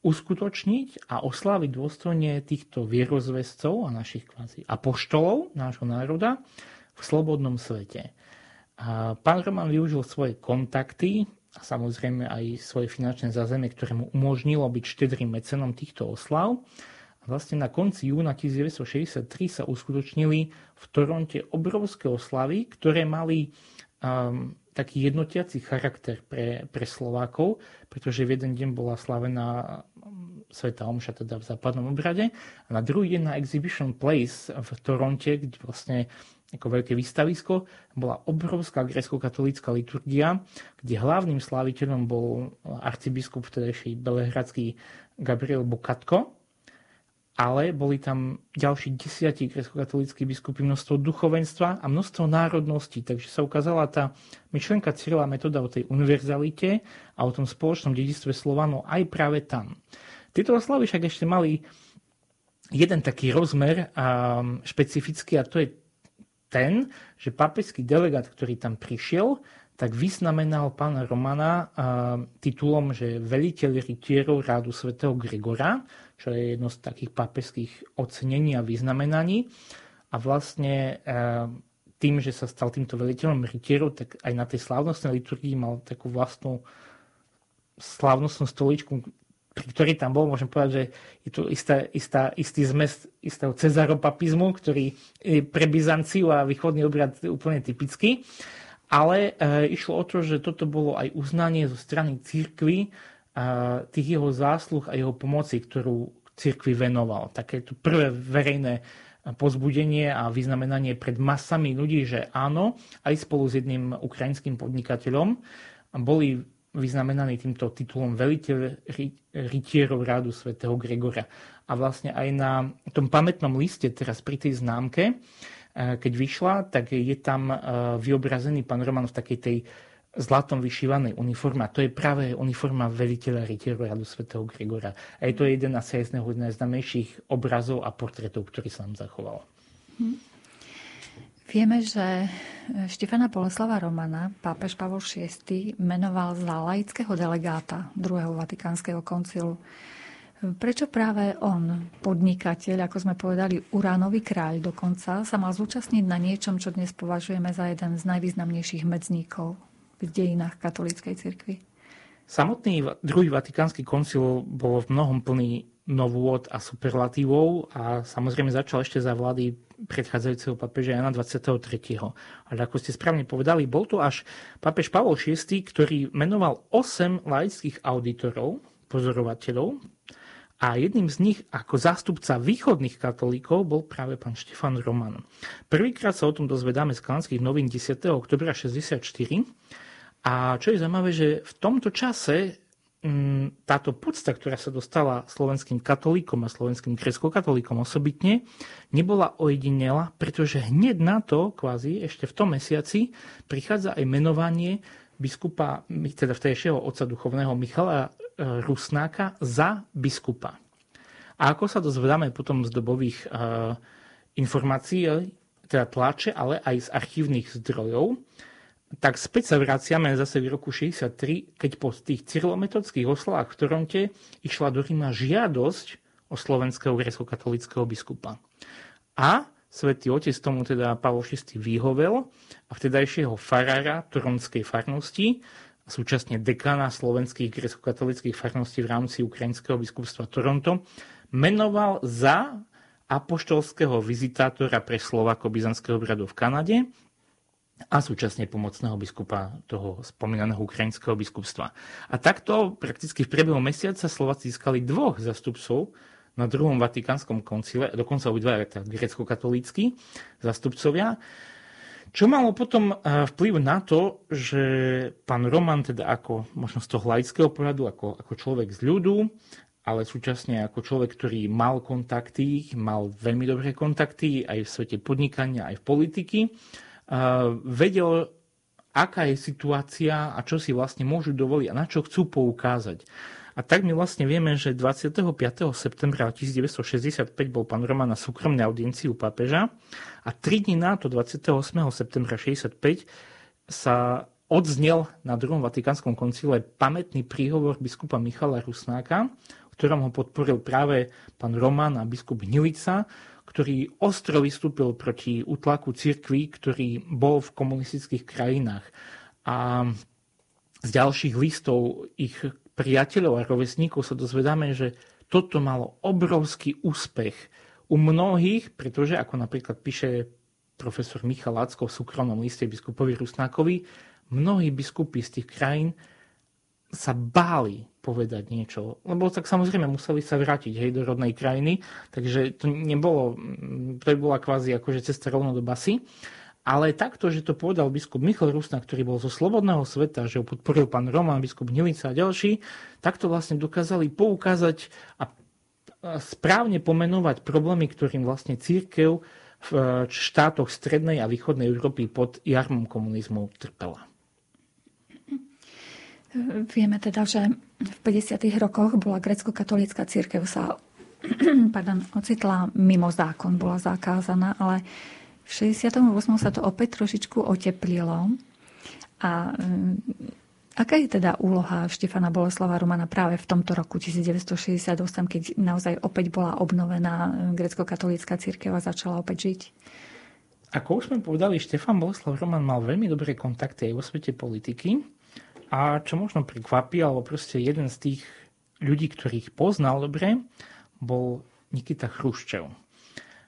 uskutočniť a osláviť dôstojne týchto vierozvescov a našich kvázi apoštolov nášho národa v slobodnom svete. A pán Roman využil svoje kontakty a samozrejme aj svoje finančné zázemie, ktoré mu umožnilo byť štedrým mecenom týchto oslav. Vlastne na konci júna 1963 sa uskutočnili v Toronte obrovské oslavy, ktoré mali um, taký jednotiaci charakter pre, pre Slovákov, pretože v jeden deň bola slavená um, Sveta Omša, teda v západnom obrade, a na druhý deň na Exhibition Place v Toronte, kde vlastne ako veľké výstavisko, bola obrovská grecko-katolícka liturgia, kde hlavným sláviteľom bol arcibiskup vtedajší belehradský Gabriel Bokatko, ale boli tam ďalší desiatí grecko-katolíckí biskupy, množstvo duchovenstva a množstvo národností. Takže sa ukázala tá myšlenka Cyrila metoda o tej univerzalite a o tom spoločnom dedistve Slovanov aj práve tam. Tieto oslavy však ešte mali jeden taký rozmer a špecifický a to je ten, že papežský delegát, ktorý tam prišiel, tak vyznamenal pána Romana titulom, že veliteľ rytierov rádu svätého Gregora, čo je jedno z takých pápežských ocenení a vyznamenaní. A vlastne tým, že sa stal týmto veliteľom rytierov, tak aj na tej slávnostnej liturgii mal takú vlastnú slávnostnú stoličku, ktorý tam bol, môžem povedať, že je tu istá, istá, istý zmes istého cezaropapizmu, ktorý je pre Byzanciu a východný obrad úplne typický. Ale e, išlo o to, že toto bolo aj uznanie zo strany církvy a tých jeho zásluh a jeho pomoci, ktorú církvi venoval. Také to prvé verejné pozbudenie a vyznamenanie pred masami ľudí, že áno, aj spolu s jedným ukrajinským podnikateľom boli vyznamenaný týmto titulom veliteľ rytierov rádu svätého Gregora. A vlastne aj na tom pamätnom liste, teraz pri tej známke, eh, keď vyšla, tak je tam eh, vyobrazený pán Roman v takej tej zlatom vyšívanej uniforme. A to je práve uniforma veliteľa rytierov rádu svätého Gregora. A je to jeden asi z najznámejších obrazov a portrétov, ktorý sa nám zachoval. Hm. Vieme, že Štefana Boleslava Romana pápež Pavol VI menoval za laického delegáta druhého Vatikánskeho koncilu. Prečo práve on, podnikateľ, ako sme povedali, uránový kráľ dokonca, sa mal zúčastniť na niečom, čo dnes považujeme za jeden z najvýznamnejších medzníkov v dejinách katolíckej cirkvi? Samotný druhý Vatikánsky koncil bol v mnohom plný novôd a superlatívov a samozrejme začal ešte za vlády predchádzajúceho papeža Jana 23. Ale ako ste správne povedali, bol to až papež Pavol VI, ktorý menoval 8 laických auditorov, pozorovateľov, a jedným z nich ako zástupca východných katolíkov bol práve pán Štefan Roman. Prvýkrát sa o tom dozvedáme z klanských novín 10. oktobra 64. A čo je zaujímavé, že v tomto čase táto podsta, ktorá sa dostala slovenským katolíkom a slovenským grecko-katolíkom osobitne, nebola ojedinela, pretože hneď na to, kvázi, ešte v tom mesiaci, prichádza aj menovanie biskupa, teda vtedajšieho otca duchovného Michala e, Rusnáka za biskupa. A ako sa dozvedáme potom z dobových uh, informácií, teda tlače, ale aj z archívnych zdrojov, tak späť sa vraciame zase v roku 63, keď po tých cyrilometodských oslavách v Toronte išla do Ríma žiadosť o slovenského grecko-katolického biskupa. A svätý Otec tomu teda Pavol VI vyhovel a vtedajšieho farára Toronskej farnosti a súčasne dekana slovenských grecko-katolických farností v rámci Ukrajinského biskupstva Toronto menoval za apoštolského vizitátora pre Slovako Byzantského obradu v Kanade a súčasne pomocného biskupa toho spomínaného ukrajinského biskupstva. A takto prakticky v priebehu mesiaca Slováci získali dvoch zastupcov na druhom vatikánskom koncile, dokonca obidva grecko-katolícky zastupcovia, čo malo potom eh, vplyv na to, že pán Roman, teda ako možno z toho laického pohľadu, ako, ako človek z ľudu, ale súčasne ako človek, ktorý mal kontakty, mal veľmi dobré kontakty aj v svete podnikania, aj v politiky, vedel, aká je situácia a čo si vlastne môžu dovoliť a na čo chcú poukázať. A tak my vlastne vieme, že 25. septembra 1965 bol pán Roman na súkromnej audiencii u pápeža a 3 dní na to, 28. septembra 65, sa odznel na druhom Vatikánskom koncile pamätný príhovor biskupa Michala Rusnáka, ktorom ho podporil práve pán Roman a biskup Hnilica, ktorý ostro vystúpil proti utlaku cirkví, ktorý bol v komunistických krajinách. A z ďalších listov ich priateľov a rovesníkov sa dozvedáme, že toto malo obrovský úspech u mnohých, pretože ako napríklad píše profesor Michal Lacko v súkromnom liste biskupovi Rusnákovi, mnohí biskupy z tých krajín sa báli povedať niečo, lebo tak samozrejme museli sa vrátiť hej, do rodnej krajiny, takže to nebolo, to bola kvázi akože cesta rovno do basy. Ale takto, že to povedal biskup Michal Rusna, ktorý bol zo slobodného sveta, že ho podporil pán Roman, biskup Hnilica a ďalší, takto vlastne dokázali poukázať a správne pomenovať problémy, ktorým vlastne církev v e, štátoch strednej a východnej Európy pod jarmom komunizmu trpela. Vieme teda, že v 50. rokoch bola grecko-katolická církev sa pardon, ocitla mimo zákon, bola zakázaná, ale v 68. sa to opäť trošičku oteplilo. A Aká je teda úloha Štefana Boleslava Romana práve v tomto roku 1968, keď naozaj opäť bola obnovená grecko-katolícka církev a začala opäť žiť? Ako už sme povedali, Štefan Boleslav Roman mal veľmi dobré kontakty aj vo svete politiky a čo možno prekvapí, alebo proste jeden z tých ľudí, ktorých poznal dobre, bol Nikita Chruščev.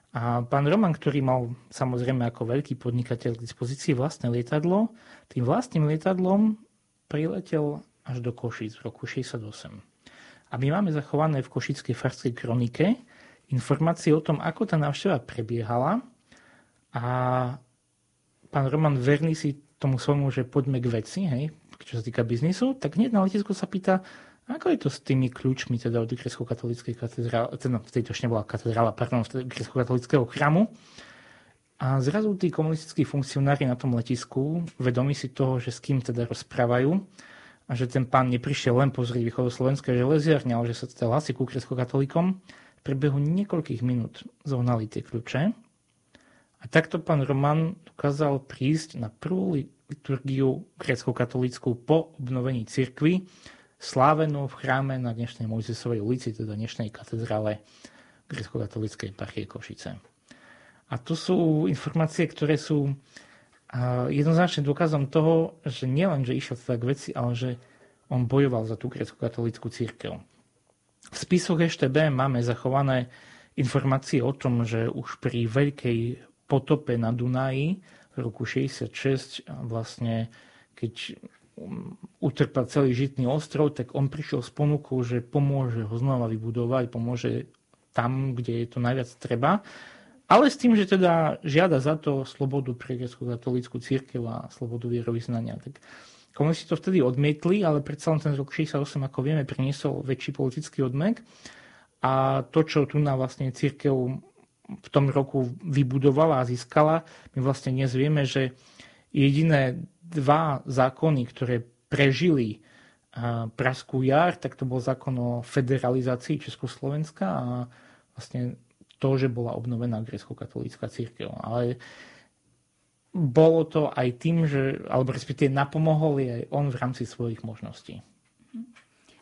A pán Roman, ktorý mal samozrejme ako veľký podnikateľ k dispozícii vlastné lietadlo, tým vlastným lietadlom priletel až do Košíc v roku 68. A my máme zachované v Košickej farskej kronike informácie o tom, ako tá návšteva prebiehala a pán Roman verný si tomu svojmu, že poďme k veci, hej, čo sa týka biznisu, tak hneď na letisku sa pýta, ako je to s tými kľúčmi teda od grecko-katolíckej katedrály, teda v tejto ešte nebola katedrála, pardon, grecko-katolického chrámu, a zrazu tí komunistickí funkcionári na tom letisku, vedomi si toho, že s kým teda rozprávajú, a že ten pán neprišiel len pozrieť východoslovenské železiarne, ale že sa teda hlási ku katolíkom, v priebehu niekoľkých minút zohnali tie kľúče. A takto pán Roman dokázal prísť na prvú liturgiu grecko-katolícku po obnovení cirkvy, slávenú v chráme na dnešnej Mojzesovej ulici, teda dnešnej katedrále grecko-katolíckej parchie Košice. A to sú informácie, ktoré sú jednoznačne dôkazom toho, že nielen, že išiel teda k veci, ale že on bojoval za tú grecko-katolickú církev. V spisoch EŠTB máme zachované informácie o tom, že už pri veľkej potope na Dunaji roku 66 vlastne keď um, utrpel celý žitný ostrov, tak on prišiel s ponukou, že pomôže ho znova vybudovať, pomôže tam, kde je to najviac treba ale s tým, že teda žiada za to slobodu pre grecko-katolícku církev a slobodu vierovýznania. Tak komunisti to vtedy odmietli, ale predsa len ten rok 68, ako vieme, priniesol väčší politický odmek. A to, čo tu na vlastne církev v tom roku vybudovala a získala, my vlastne dnes vieme, že jediné dva zákony, ktoré prežili Praskú jar, tak to bol zákon o federalizácii Československa a vlastne to, že bola obnovená grecko-katolícka církev. Ale bolo to aj tým, že, alebo respektíve napomohol aj on v rámci svojich možností.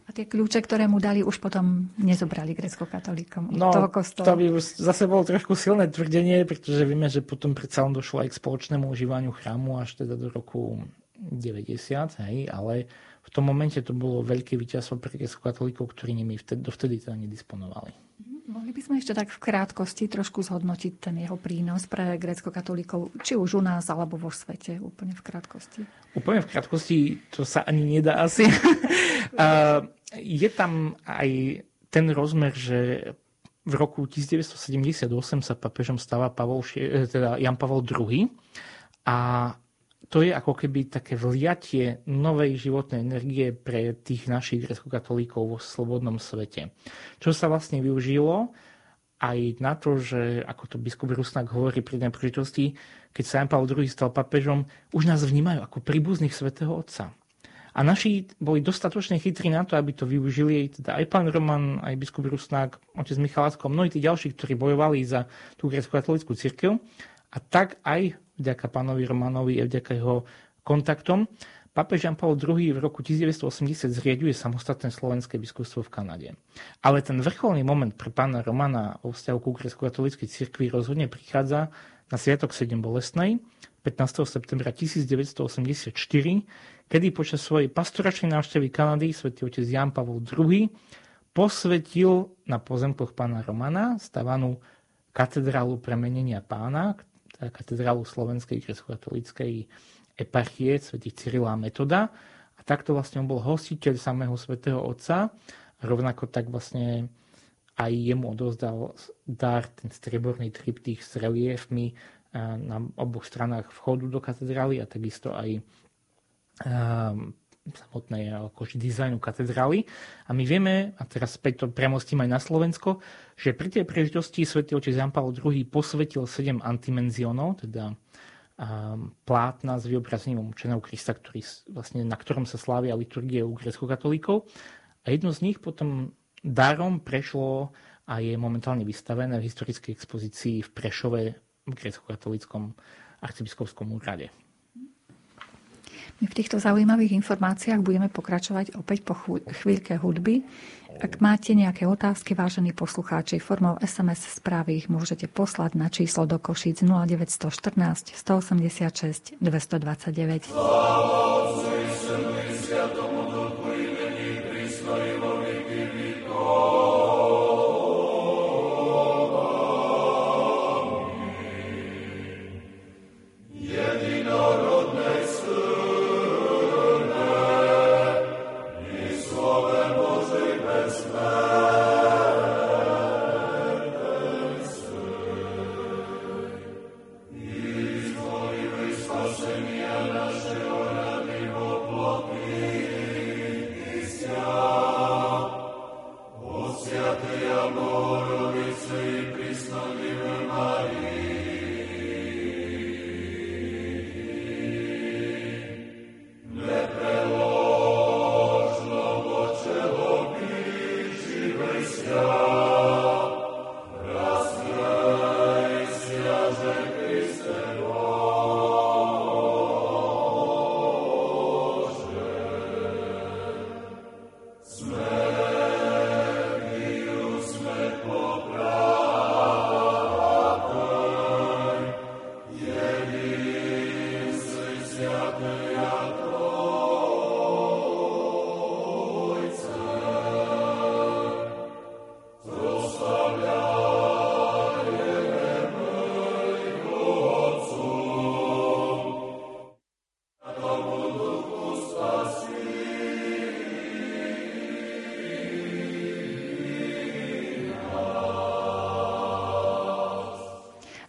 A tie kľúče, ktoré mu dali, už potom nezobrali grecko-katolíkom no, toho kostola. To by zase bolo trošku silné tvrdenie, pretože vieme, že potom predsa on došlo aj k spoločnému užívaniu chrámu až teda do roku 90, hej, ale v tom momente to bolo veľké víťazstvo pre grecko-katolíkov, ktorí nimi vtedy, dovtedy teda nedisponovali. Mohli by sme ešte tak v krátkosti trošku zhodnotiť ten jeho prínos pre grécko-katolíkov, či už u nás, alebo vo svete, úplne v krátkosti. Úplne v krátkosti to sa ani nedá asi. je tam aj ten rozmer, že v roku 1978 sa papežom stáva Pavol, teda Jan Pavel II a to je ako keby také vliatie novej životnej energie pre tých našich grecko-katolíkov vo slobodnom svete. Čo sa vlastne využilo aj na to, že ako to biskup Rusnak hovorí pri tej príležitosti, keď Jan Pavel II stal papežom, už nás vnímajú ako príbuzných svätého Otca. A naši boli dostatočne chytrí na to, aby to využili teda aj pán Roman, aj biskup Rusnák, otec Michalácko, mnohí tí ďalší, ktorí bojovali za tú grecko-katolickú církev. A tak aj vďaka pánovi Romanovi a vďaka jeho kontaktom, Papež Jan Paul II v roku 1980 zrieduje samostatné slovenské biskupstvo v Kanade. Ale ten vrcholný moment pre pána Romana o vzťahu ku grecko-katolíckej cirkvi rozhodne prichádza na Sviatok 7 Bolesnej 15. septembra 1984, kedy počas svojej pastoračnej návštevy Kanady svätý otec Jan Pavel II posvetil na pozemkoch pána Romana stavanú katedrálu premenenia pána, katedrálu Slovenskej grecko-katolíckej eparchie svätých Cyrila Metoda. A takto vlastne on bol hostiteľ samého svätého Otca. Rovnako tak vlastne aj jemu odovzdal dar, ten strieborný triptych s reliefmi na oboch stranách vchodu do katedrály a takisto aj um, samotnej akože dizajnu katedrály. A my vieme, a teraz späť to premostím aj na Slovensko, že pri tej príležitosti svätý otec Jan Paul II posvetil sedem antimenzionov, teda plátna s vyobrazením učeného Krista, ktorý, vlastne, na ktorom sa slávia liturgie u grecko-katolíkov. A jedno z nich potom darom prešlo a je momentálne vystavené v historickej expozícii v Prešove v grecko-katolíckom arcibiskovskom úrade. My v týchto zaujímavých informáciách budeme pokračovať opäť po chvíľke hudby. Ak máte nejaké otázky, vážení poslucháči, formou SMS správy ich môžete poslať na číslo do Košíc 0914 186 229.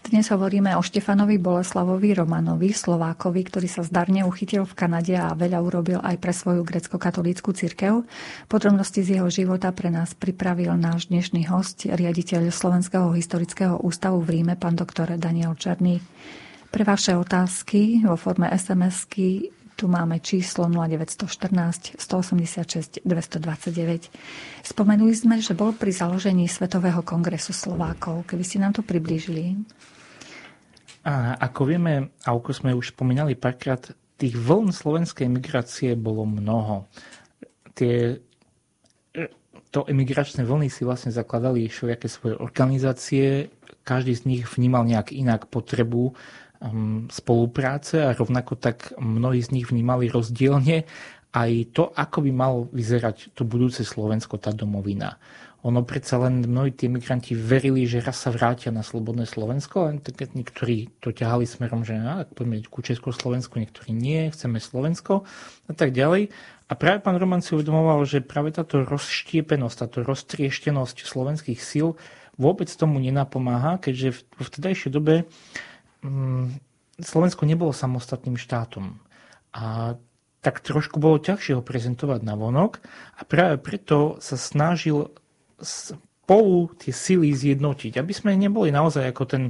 Dnes hovoríme o Štefanovi Boleslavovi Romanovi, Slovákovi, ktorý sa zdarne uchytil v Kanade a veľa urobil aj pre svoju grecko-katolícku cirkev. Podrobnosti z jeho života pre nás pripravil náš dnešný host, riaditeľ Slovenského historického ústavu v Ríme, pán doktor Daniel Černý. Pre vaše otázky vo forme SMS-ky tu máme číslo 0914 186 229. Spomenuli sme, že bol pri založení Svetového kongresu Slovákov. Keby ste nám to priblížili. A ako vieme, a ako sme už spomínali párkrát, tých vln slovenskej migrácie bolo mnoho. Tie, to emigračné vlny si vlastne zakladali všelijaké svoje organizácie, každý z nich vnímal nejak inak potrebu um, spolupráce a rovnako tak mnohí z nich vnímali rozdielne aj to, ako by mal vyzerať to budúce Slovensko, tá domovina ono predsa len mnohí tí migranti verili, že raz sa vrátia na slobodné Slovensko, len tak niektorí to ťahali smerom, že ak poďme ku Československu, niektorí nie, chceme Slovensko a tak ďalej. A práve pán Roman si uvedomoval, že práve táto rozštiepenosť, táto roztrieštenosť slovenských síl vôbec tomu nenapomáha, keďže v vtedajšej dobe hm, Slovensko nebolo samostatným štátom. A tak trošku bolo ťažšie ho prezentovať na vonok a práve preto sa snažil spolu tie sily zjednotiť, aby sme neboli naozaj ako ten,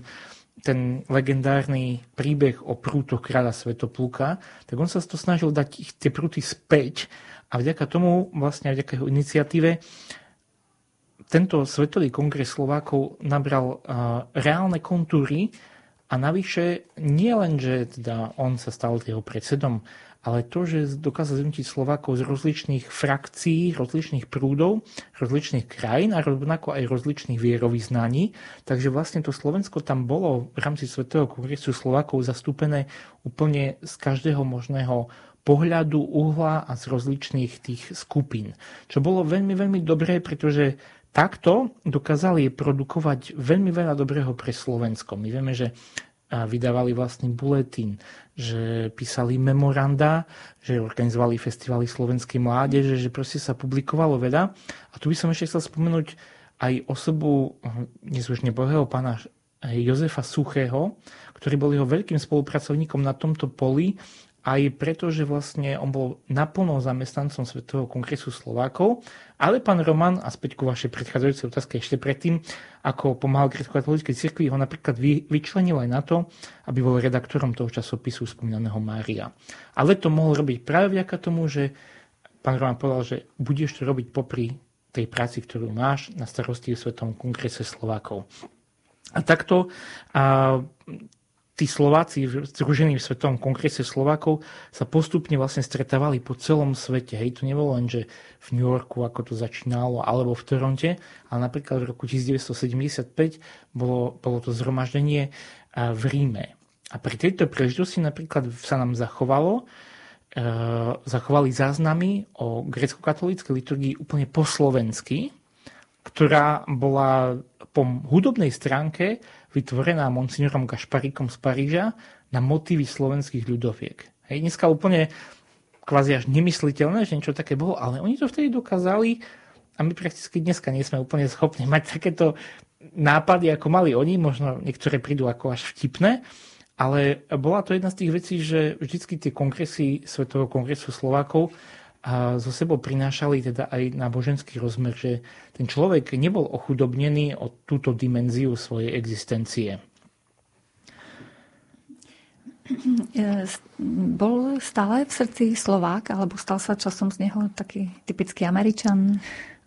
ten legendárny príbeh o prútoch kráľa Svetopluka, tak on sa to snažil dať ich, tie prúty späť a vďaka tomu, vlastne vďaka jeho iniciatíve, tento Svetový kongres Slovákov nabral reálne kontúry a navyše nie len, že teda on sa stal jeho predsedom, ale to, že dokázal zjednotiť Slovákov z rozličných frakcií, rozličných prúdov, rozličných krajín a rovnako aj rozličných vierovýznaní. Takže vlastne to Slovensko tam bolo v rámci Svetého kongresu Slovákov zastúpené úplne z každého možného pohľadu, uhla a z rozličných tých skupín. Čo bolo veľmi, veľmi dobré, pretože takto dokázali produkovať veľmi veľa dobrého pre Slovensko. My vieme, že vydávali vlastný buletín, že písali memoranda, že organizovali festivaly slovenskej mládeže, že proste sa publikovalo veľa. A tu by som ešte chcel spomenúť aj osobu dnes už nebohého pána Jozefa Suchého, ktorý bol jeho veľkým spolupracovníkom na tomto poli aj preto, že vlastne on bol naplno zamestnancom Svetového kongresu Slovákov, ale pán Roman, a späť ku vašej predchádzajúcej otázke ešte predtým, ako pomáhal grecko-katolíckej cirkvi, ho napríklad vy, vyčlenil aj na to, aby bol redaktorom toho časopisu spomínaného Mária. Ale to mohol robiť práve vďaka tomu, že pán Roman povedal, že budeš to robiť popri tej práci, ktorú máš na starosti v Svetovom kongrese Slovákov. A takto a tí Slováci v Svetovom kongrese Slovákov sa postupne vlastne stretávali po celom svete. Hej, to nebolo len, že v New Yorku, ako to začínalo, alebo v Toronte, ale napríklad v roku 1975 bolo, bolo to zhromaždenie v Ríme. A pri tejto príležitosti napríklad sa nám zachovalo, e, zachovali záznamy o grecko-katolíckej liturgii úplne po slovensky, ktorá bola po hudobnej stránke vytvorená monsignorom Gašparikom z Paríža na motívy slovenských ľudoviek. Hej, dneska úplne kvázi až nemysliteľné, že niečo také bolo, ale oni to vtedy dokázali a my prakticky dneska nie sme úplne schopní mať takéto nápady, ako mali oni, možno niektoré prídu ako až vtipné, ale bola to jedna z tých vecí, že vždycky tie kongresy Svetového kongresu Slovákov a zo sebou prinášali teda aj náboženský rozmer, že ten človek nebol ochudobnený o túto dimenziu svojej existencie. Bol stále v srdci Slovák, alebo stal sa časom z neho taký typický Američan?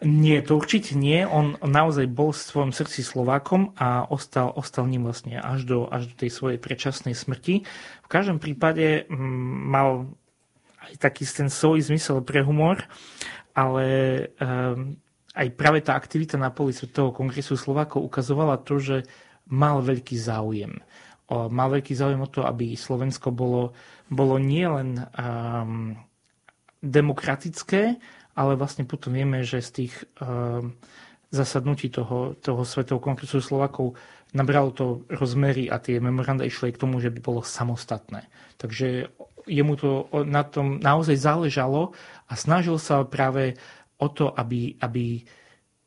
Nie, to určite nie. On naozaj bol v svojom srdci Slovákom a ostal, ostal ním vlastne až do, až do tej svojej predčasnej smrti. V každom prípade mal aj taký ten svoj zmysel pre humor, ale um, aj práve tá aktivita na poli Svetového kongresu Slovákov ukazovala to, že mal veľký záujem. O, mal veľký záujem o to, aby Slovensko bolo, bolo nielen um, demokratické, ale vlastne potom vieme, že z tých um, zasadnutí toho, toho Svetového kongresu Slovákov nabralo to rozmery a tie memoranda išli k tomu, že by bolo samostatné. Takže jemu to na tom naozaj záležalo a snažil sa práve o to, aby, aby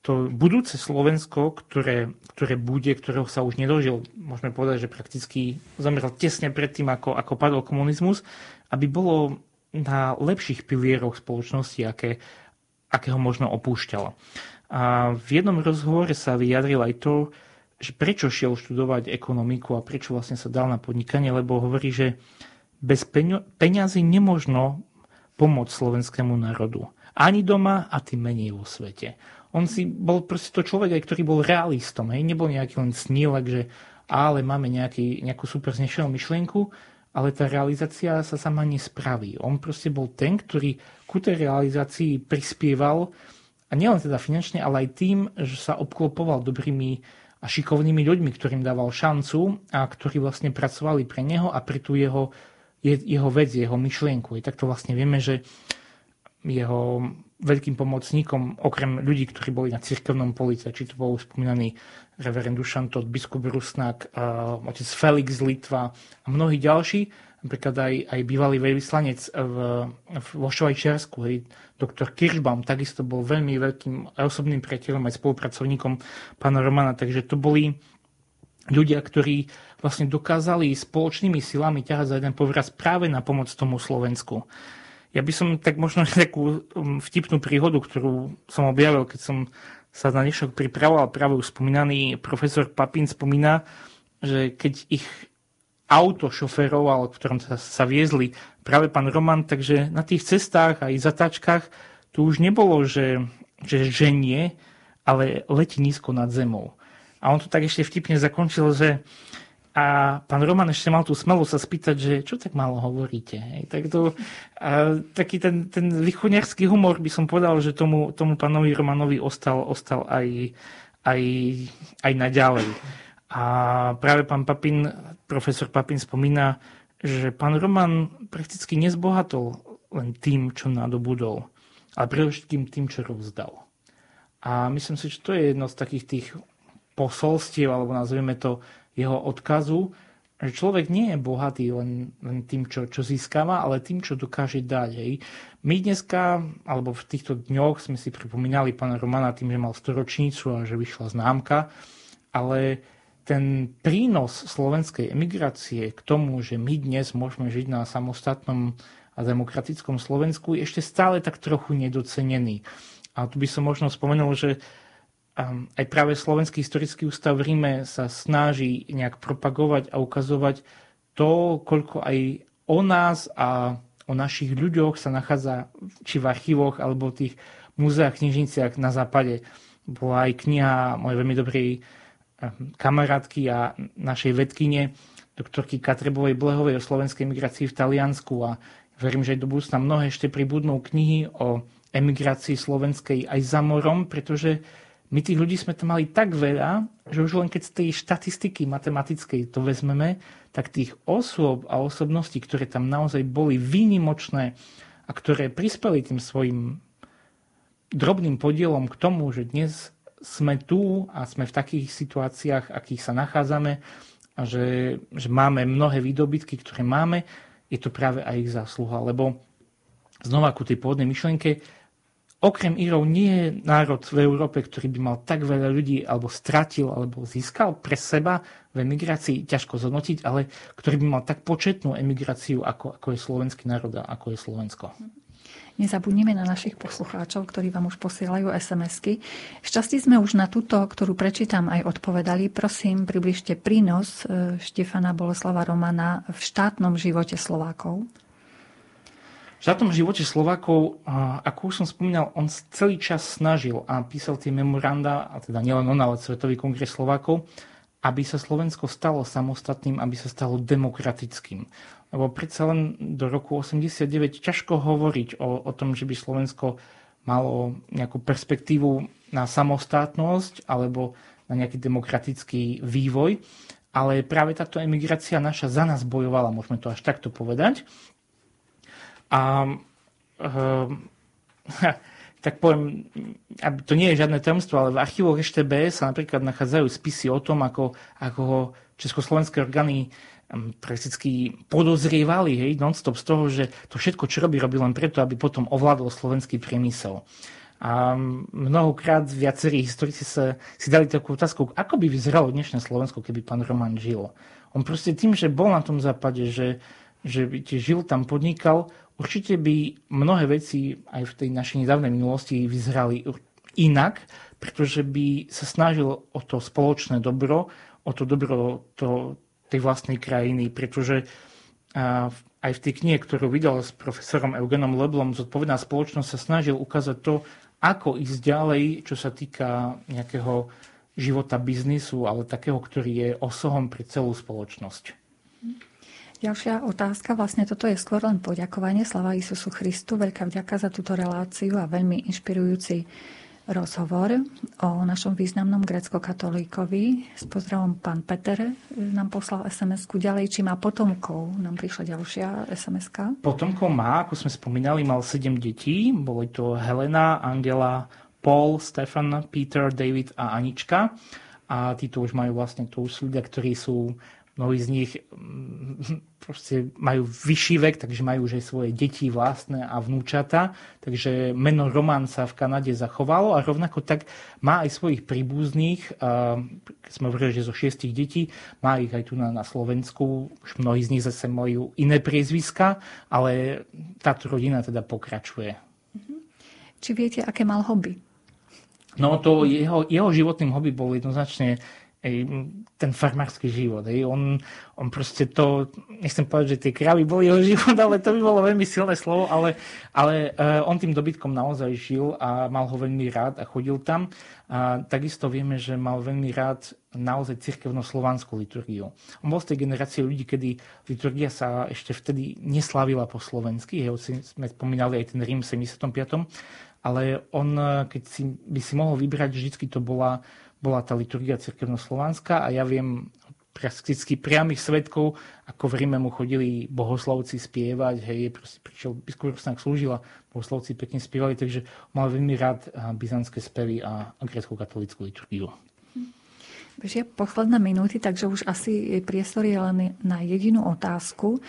to budúce Slovensko, ktoré, ktoré bude, ktorého sa už nedožil, môžeme povedať, že prakticky zomrel tesne predtým, ako, ako padol komunizmus, aby bolo na lepších pilieroch spoločnosti, aké, akého možno opúšťalo. A v jednom rozhovore sa vyjadril aj to, že prečo šiel študovať ekonomiku a prečo vlastne sa dal na podnikanie, lebo hovorí, že bez peňazí nemožno pomôcť slovenskému národu. Ani doma a tým menej vo svete. On si bol proste to človek, aj ktorý bol realistom. Hej? Nebol nejaký len snílek, že ale máme nejaký, nejakú super znešenú myšlienku, ale tá realizácia sa sama nespraví. On proste bol ten, ktorý ku tej realizácii prispieval a nielen teda finančne, ale aj tým, že sa obklopoval dobrými a šikovnými ľuďmi, ktorým dával šancu a ktorí vlastne pracovali pre neho a pre tú jeho je jeho vec, jeho myšlienku. I takto vlastne vieme, že jeho veľkým pomocníkom, okrem ľudí, ktorí boli na cirkevnom police, či to bol spomínaný reverend Dušantot, biskup Rusnak, otec Felix Litva a mnohí ďalší, napríklad aj, aj bývalý veľvyslanec v, v, vo Švajčiarsku, hej, doktor Kirschbaum, takisto bol veľmi veľkým osobným priateľom aj spolupracovníkom pána Romana, takže to boli ľudia, ktorí vlastne dokázali spoločnými silami ťahať za jeden povraz práve na pomoc tomu Slovensku. Ja by som tak možno takú um, vtipnú príhodu, ktorú som objavil, keď som sa na dnešok pripravoval, práve už spomínaný profesor Papín spomína, že keď ich auto šoferoval, ktorom sa, sa viezli práve pán Roman, takže na tých cestách aj zatáčkach tu už nebolo, že, že ženie, ale letí nízko nad zemou. A on to tak ešte vtipne zakončil, že a pán Roman ešte mal tú smelu sa spýtať, že čo tak málo hovoríte. Hej? Tak to, a, taký ten, ten východňarský humor by som povedal, že tomu, tomu pánovi Romanovi ostal, ostal aj, aj, aj naďalej. A práve pán Papin, profesor Papin spomína, že pán Roman prakticky nezbohatol len tým, čo nadobudol, ale predovšetkým tým, čo rozdal. A myslím si, že to je jedno z takých tých posolstiev, alebo nazvieme to jeho odkazu, že človek nie je bohatý len, len tým, čo, čo získava, ale tým, čo dokáže dať. Hej. My dneska, alebo v týchto dňoch sme si pripomínali pána Romana tým, že mal storočnicu a že vyšla známka, ale ten prínos slovenskej emigrácie k tomu, že my dnes môžeme žiť na samostatnom a demokratickom Slovensku, je ešte stále tak trochu nedocenený. A tu by som možno spomenul, že aj práve Slovenský historický ústav v Ríme sa snaží nejak propagovať a ukazovať to, koľko aj o nás a o našich ľuďoch sa nachádza či v archívoch alebo tých múzeách, knižniciach na západe. Bola aj kniha mojej veľmi dobrej kamarátky a našej vedkine, doktorky Katrebovej Blehovej o slovenskej emigrácii v Taliansku a verím, že aj do budúcna mnohé ešte pribudnú knihy o emigrácii slovenskej aj za morom, pretože my tých ľudí sme tam mali tak veľa, že už len keď z tej štatistiky matematickej to vezmeme, tak tých osôb a osobností, ktoré tam naozaj boli výnimočné a ktoré prispeli tým svojim drobným podielom k tomu, že dnes sme tu a sme v takých situáciách, akých sa nachádzame a že, že máme mnohé výdobytky, ktoré máme, je to práve aj ich zásluha. Lebo znova ku tej pôvodnej myšlienke, okrem Írov nie je národ v Európe, ktorý by mal tak veľa ľudí alebo stratil alebo získal pre seba v emigrácii, ťažko zhodnotiť, ale ktorý by mal tak početnú emigráciu, ako, ako je slovenský národ a ako je Slovensko. Nezabudnime na našich poslucháčov, ktorí vám už posielajú SMS-ky. Šťastí sme už na túto, ktorú prečítam, aj odpovedali. Prosím, približte prínos e, Štefana Boleslava Romana v štátnom živote Slovákov štátnom živote Slovákov, ako už som spomínal, on celý čas snažil a písal tie memoranda, a teda nielen on, ale Svetový kongres Slovákov, aby sa Slovensko stalo samostatným, aby sa stalo demokratickým. Lebo predsa len do roku 89 ťažko hovoriť o, o tom, že by Slovensko malo nejakú perspektívu na samostatnosť alebo na nejaký demokratický vývoj. Ale práve táto emigrácia naša za nás bojovala, môžeme to až takto povedať. A uh, tak poviem, to nie je žiadne tajomstvo, ale v archívoch EŠTB sa napríklad nachádzajú spisy o tom, ako, ako ho československé orgány prakticky podozrievali hej, non-stop z toho, že to všetko, čo robí, robí len preto, aby potom ovládol slovenský priemysel. A mnohokrát viacerí historici sa, si dali takú otázku, ako by vyzeralo dnešné Slovensko, keby pán Roman žil. On proste tým, že bol na tom západe, že, že žil tam, podnikal, určite by mnohé veci aj v tej našej nedávnej minulosti vyzerali inak, pretože by sa snažil o to spoločné dobro, o to dobro to, tej vlastnej krajiny, pretože aj v tej knihe, ktorú vydal s profesorom Eugenom Leblom, zodpovedná spoločnosť sa snažil ukázať to, ako ísť ďalej, čo sa týka nejakého života biznisu, ale takého, ktorý je osohom pre celú spoločnosť. Ďalšia otázka, vlastne toto je skôr len poďakovanie. Slava Isusu Christu, veľká vďaka za túto reláciu a veľmi inšpirujúci rozhovor o našom významnom grecko-katolíkovi. S pozdravom pán Peter nám poslal SMS-ku ďalej, či má potomkov. Nám prišla ďalšia SMS-ka. Potomkov má, ako sme spomínali, mal 7 detí. Boli to Helena, Angela, Paul, Stefan, Peter, David a Anička. A títo už majú vlastne, to už ľudia, ktorí sú mnohí z nich mm, proste majú vyšší vek, takže majú už aj svoje deti vlastné a vnúčata, takže meno Roman sa v Kanade zachovalo a rovnako tak má aj svojich príbuzných, keď sme hovorili, že zo šiestich detí, má ich aj tu na, na Slovensku, už mnohí z nich zase majú iné priezviska, ale táto rodina teda pokračuje. Mhm. Či viete, aké mal hobby? No to jeho, jeho životným hobby bol jednoznačne ten farmársky život. Ej. On, on proste to, nechcem povedať, že tie kravy boli jeho život, ale to by bolo veľmi silné slovo, ale, ale uh, on tým dobytkom naozaj žil a mal ho veľmi rád a chodil tam. A takisto vieme, že mal veľmi rád naozaj cirkevno-slovanskú liturgiu. On bol z tej generácie ľudí, kedy liturgia sa ešte vtedy neslavila po slovensky. Hej, sme spomínali aj ten Rím v 75. Ale on, keď si, by si mohol vybrať, vždycky to bola bola tá liturgia cirkevno-slovanská a ja viem prakticky priamých svetkov, ako v Ríme mu chodili bohoslovci spievať, hej, proste prišiel, biskup Rusnák slúžila, bohoslovci pekne spievali, takže mal veľmi rád byzantské spevy a, a grecko-katolickú liturgiu. Bežia posledné minúty, takže už asi priestor je len na jedinú otázku. E,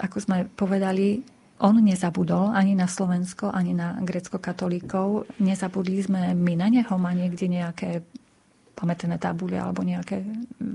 ako sme povedali, on nezabudol ani na Slovensko, ani na grecko-katolíkov. Nezabudli sme my na neho, má niekde nejaké pamätné tabule alebo nejaké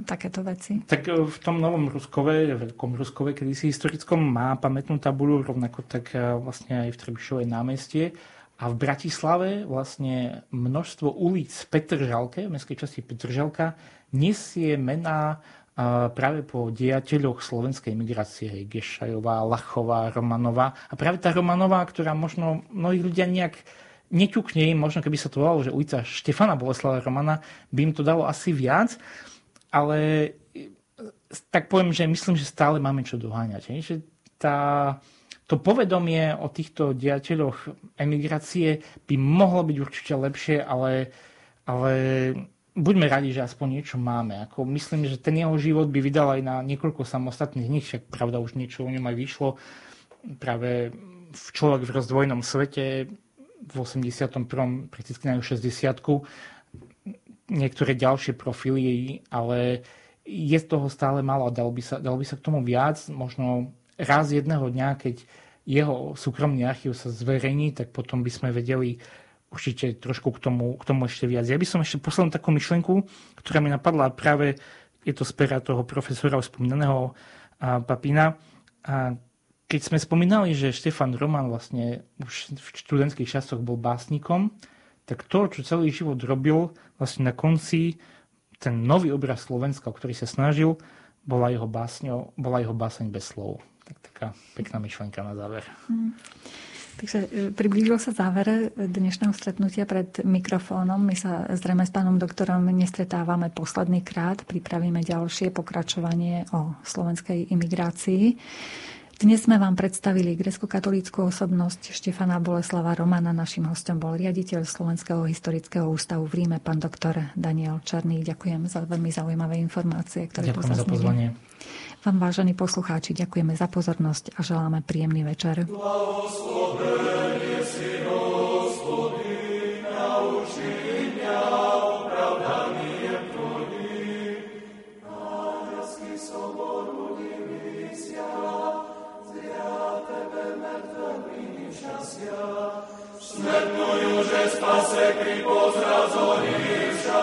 takéto veci? Tak e, v tom novom Ruskove, veľkom Ruskove, kedysi historickom, má pamätnú tabulu, rovnako tak e, vlastne aj v Trebišovej námestie. A v Bratislave vlastne množstvo ulic Petržalke, v mestskej časti Petržalka, nesie mená e, práve po dejateľoch slovenskej migrácie, Gešajová, Lachová, Romanová. A práve tá Romanová, ktorá možno mnohí ľudia nejak neťukne im, možno keby sa to volalo, že ulica Štefana Boleslava Romana, by im to dalo asi viac, ale tak poviem, že myslím, že stále máme čo doháňať. Že tá, to povedomie o týchto diateľoch emigrácie by mohlo byť určite lepšie, ale, ale buďme radi, že aspoň niečo máme. Ako myslím, že ten jeho život by vydal aj na niekoľko samostatných nich, však pravda už niečo o ňom aj vyšlo. Práve v človek v rozdvojnom svete v 81. prakticky na 60 niektoré ďalšie profily, ale je z toho stále málo a dalo by sa, dalo by sa k tomu viac. Možno raz jedného dňa, keď jeho súkromný archív sa zverejní, tak potom by sme vedeli určite trošku k tomu, k tomu ešte viac. Ja by som ešte poslal takú myšlenku, ktorá mi napadla práve, je to z pera toho profesora spomínaného Papina, a keď sme spomínali, že Štefan Roman vlastne už v študentských časoch bol básnikom, tak to, čo celý život robil, vlastne na konci ten nový obraz Slovenska, o ktorý sa snažil, bola jeho, básňo, bola jeho báseň bez slov. Tak taká pekná myšlenka na záver. Hmm. Takže e, priblížil sa záver dnešného stretnutia pred mikrofónom. My sa zrejme s pánom doktorom nestretávame posledný krát. Pripravíme ďalšie pokračovanie o slovenskej imigrácii. Dnes sme vám predstavili grecko-katolíckú osobnosť Štefana Boleslava Romana. Našim hostom bol riaditeľ Slovenského historického ústavu v Ríme, pán doktor Daniel Černý. Ďakujem za veľmi zaujímavé informácie, ktoré Ďakujem tu za pozvanie. Vám, vážení poslucháči, ďakujeme za pozornosť a želáme príjemný večer. Smetnujú, že spase pri pozrazorivša,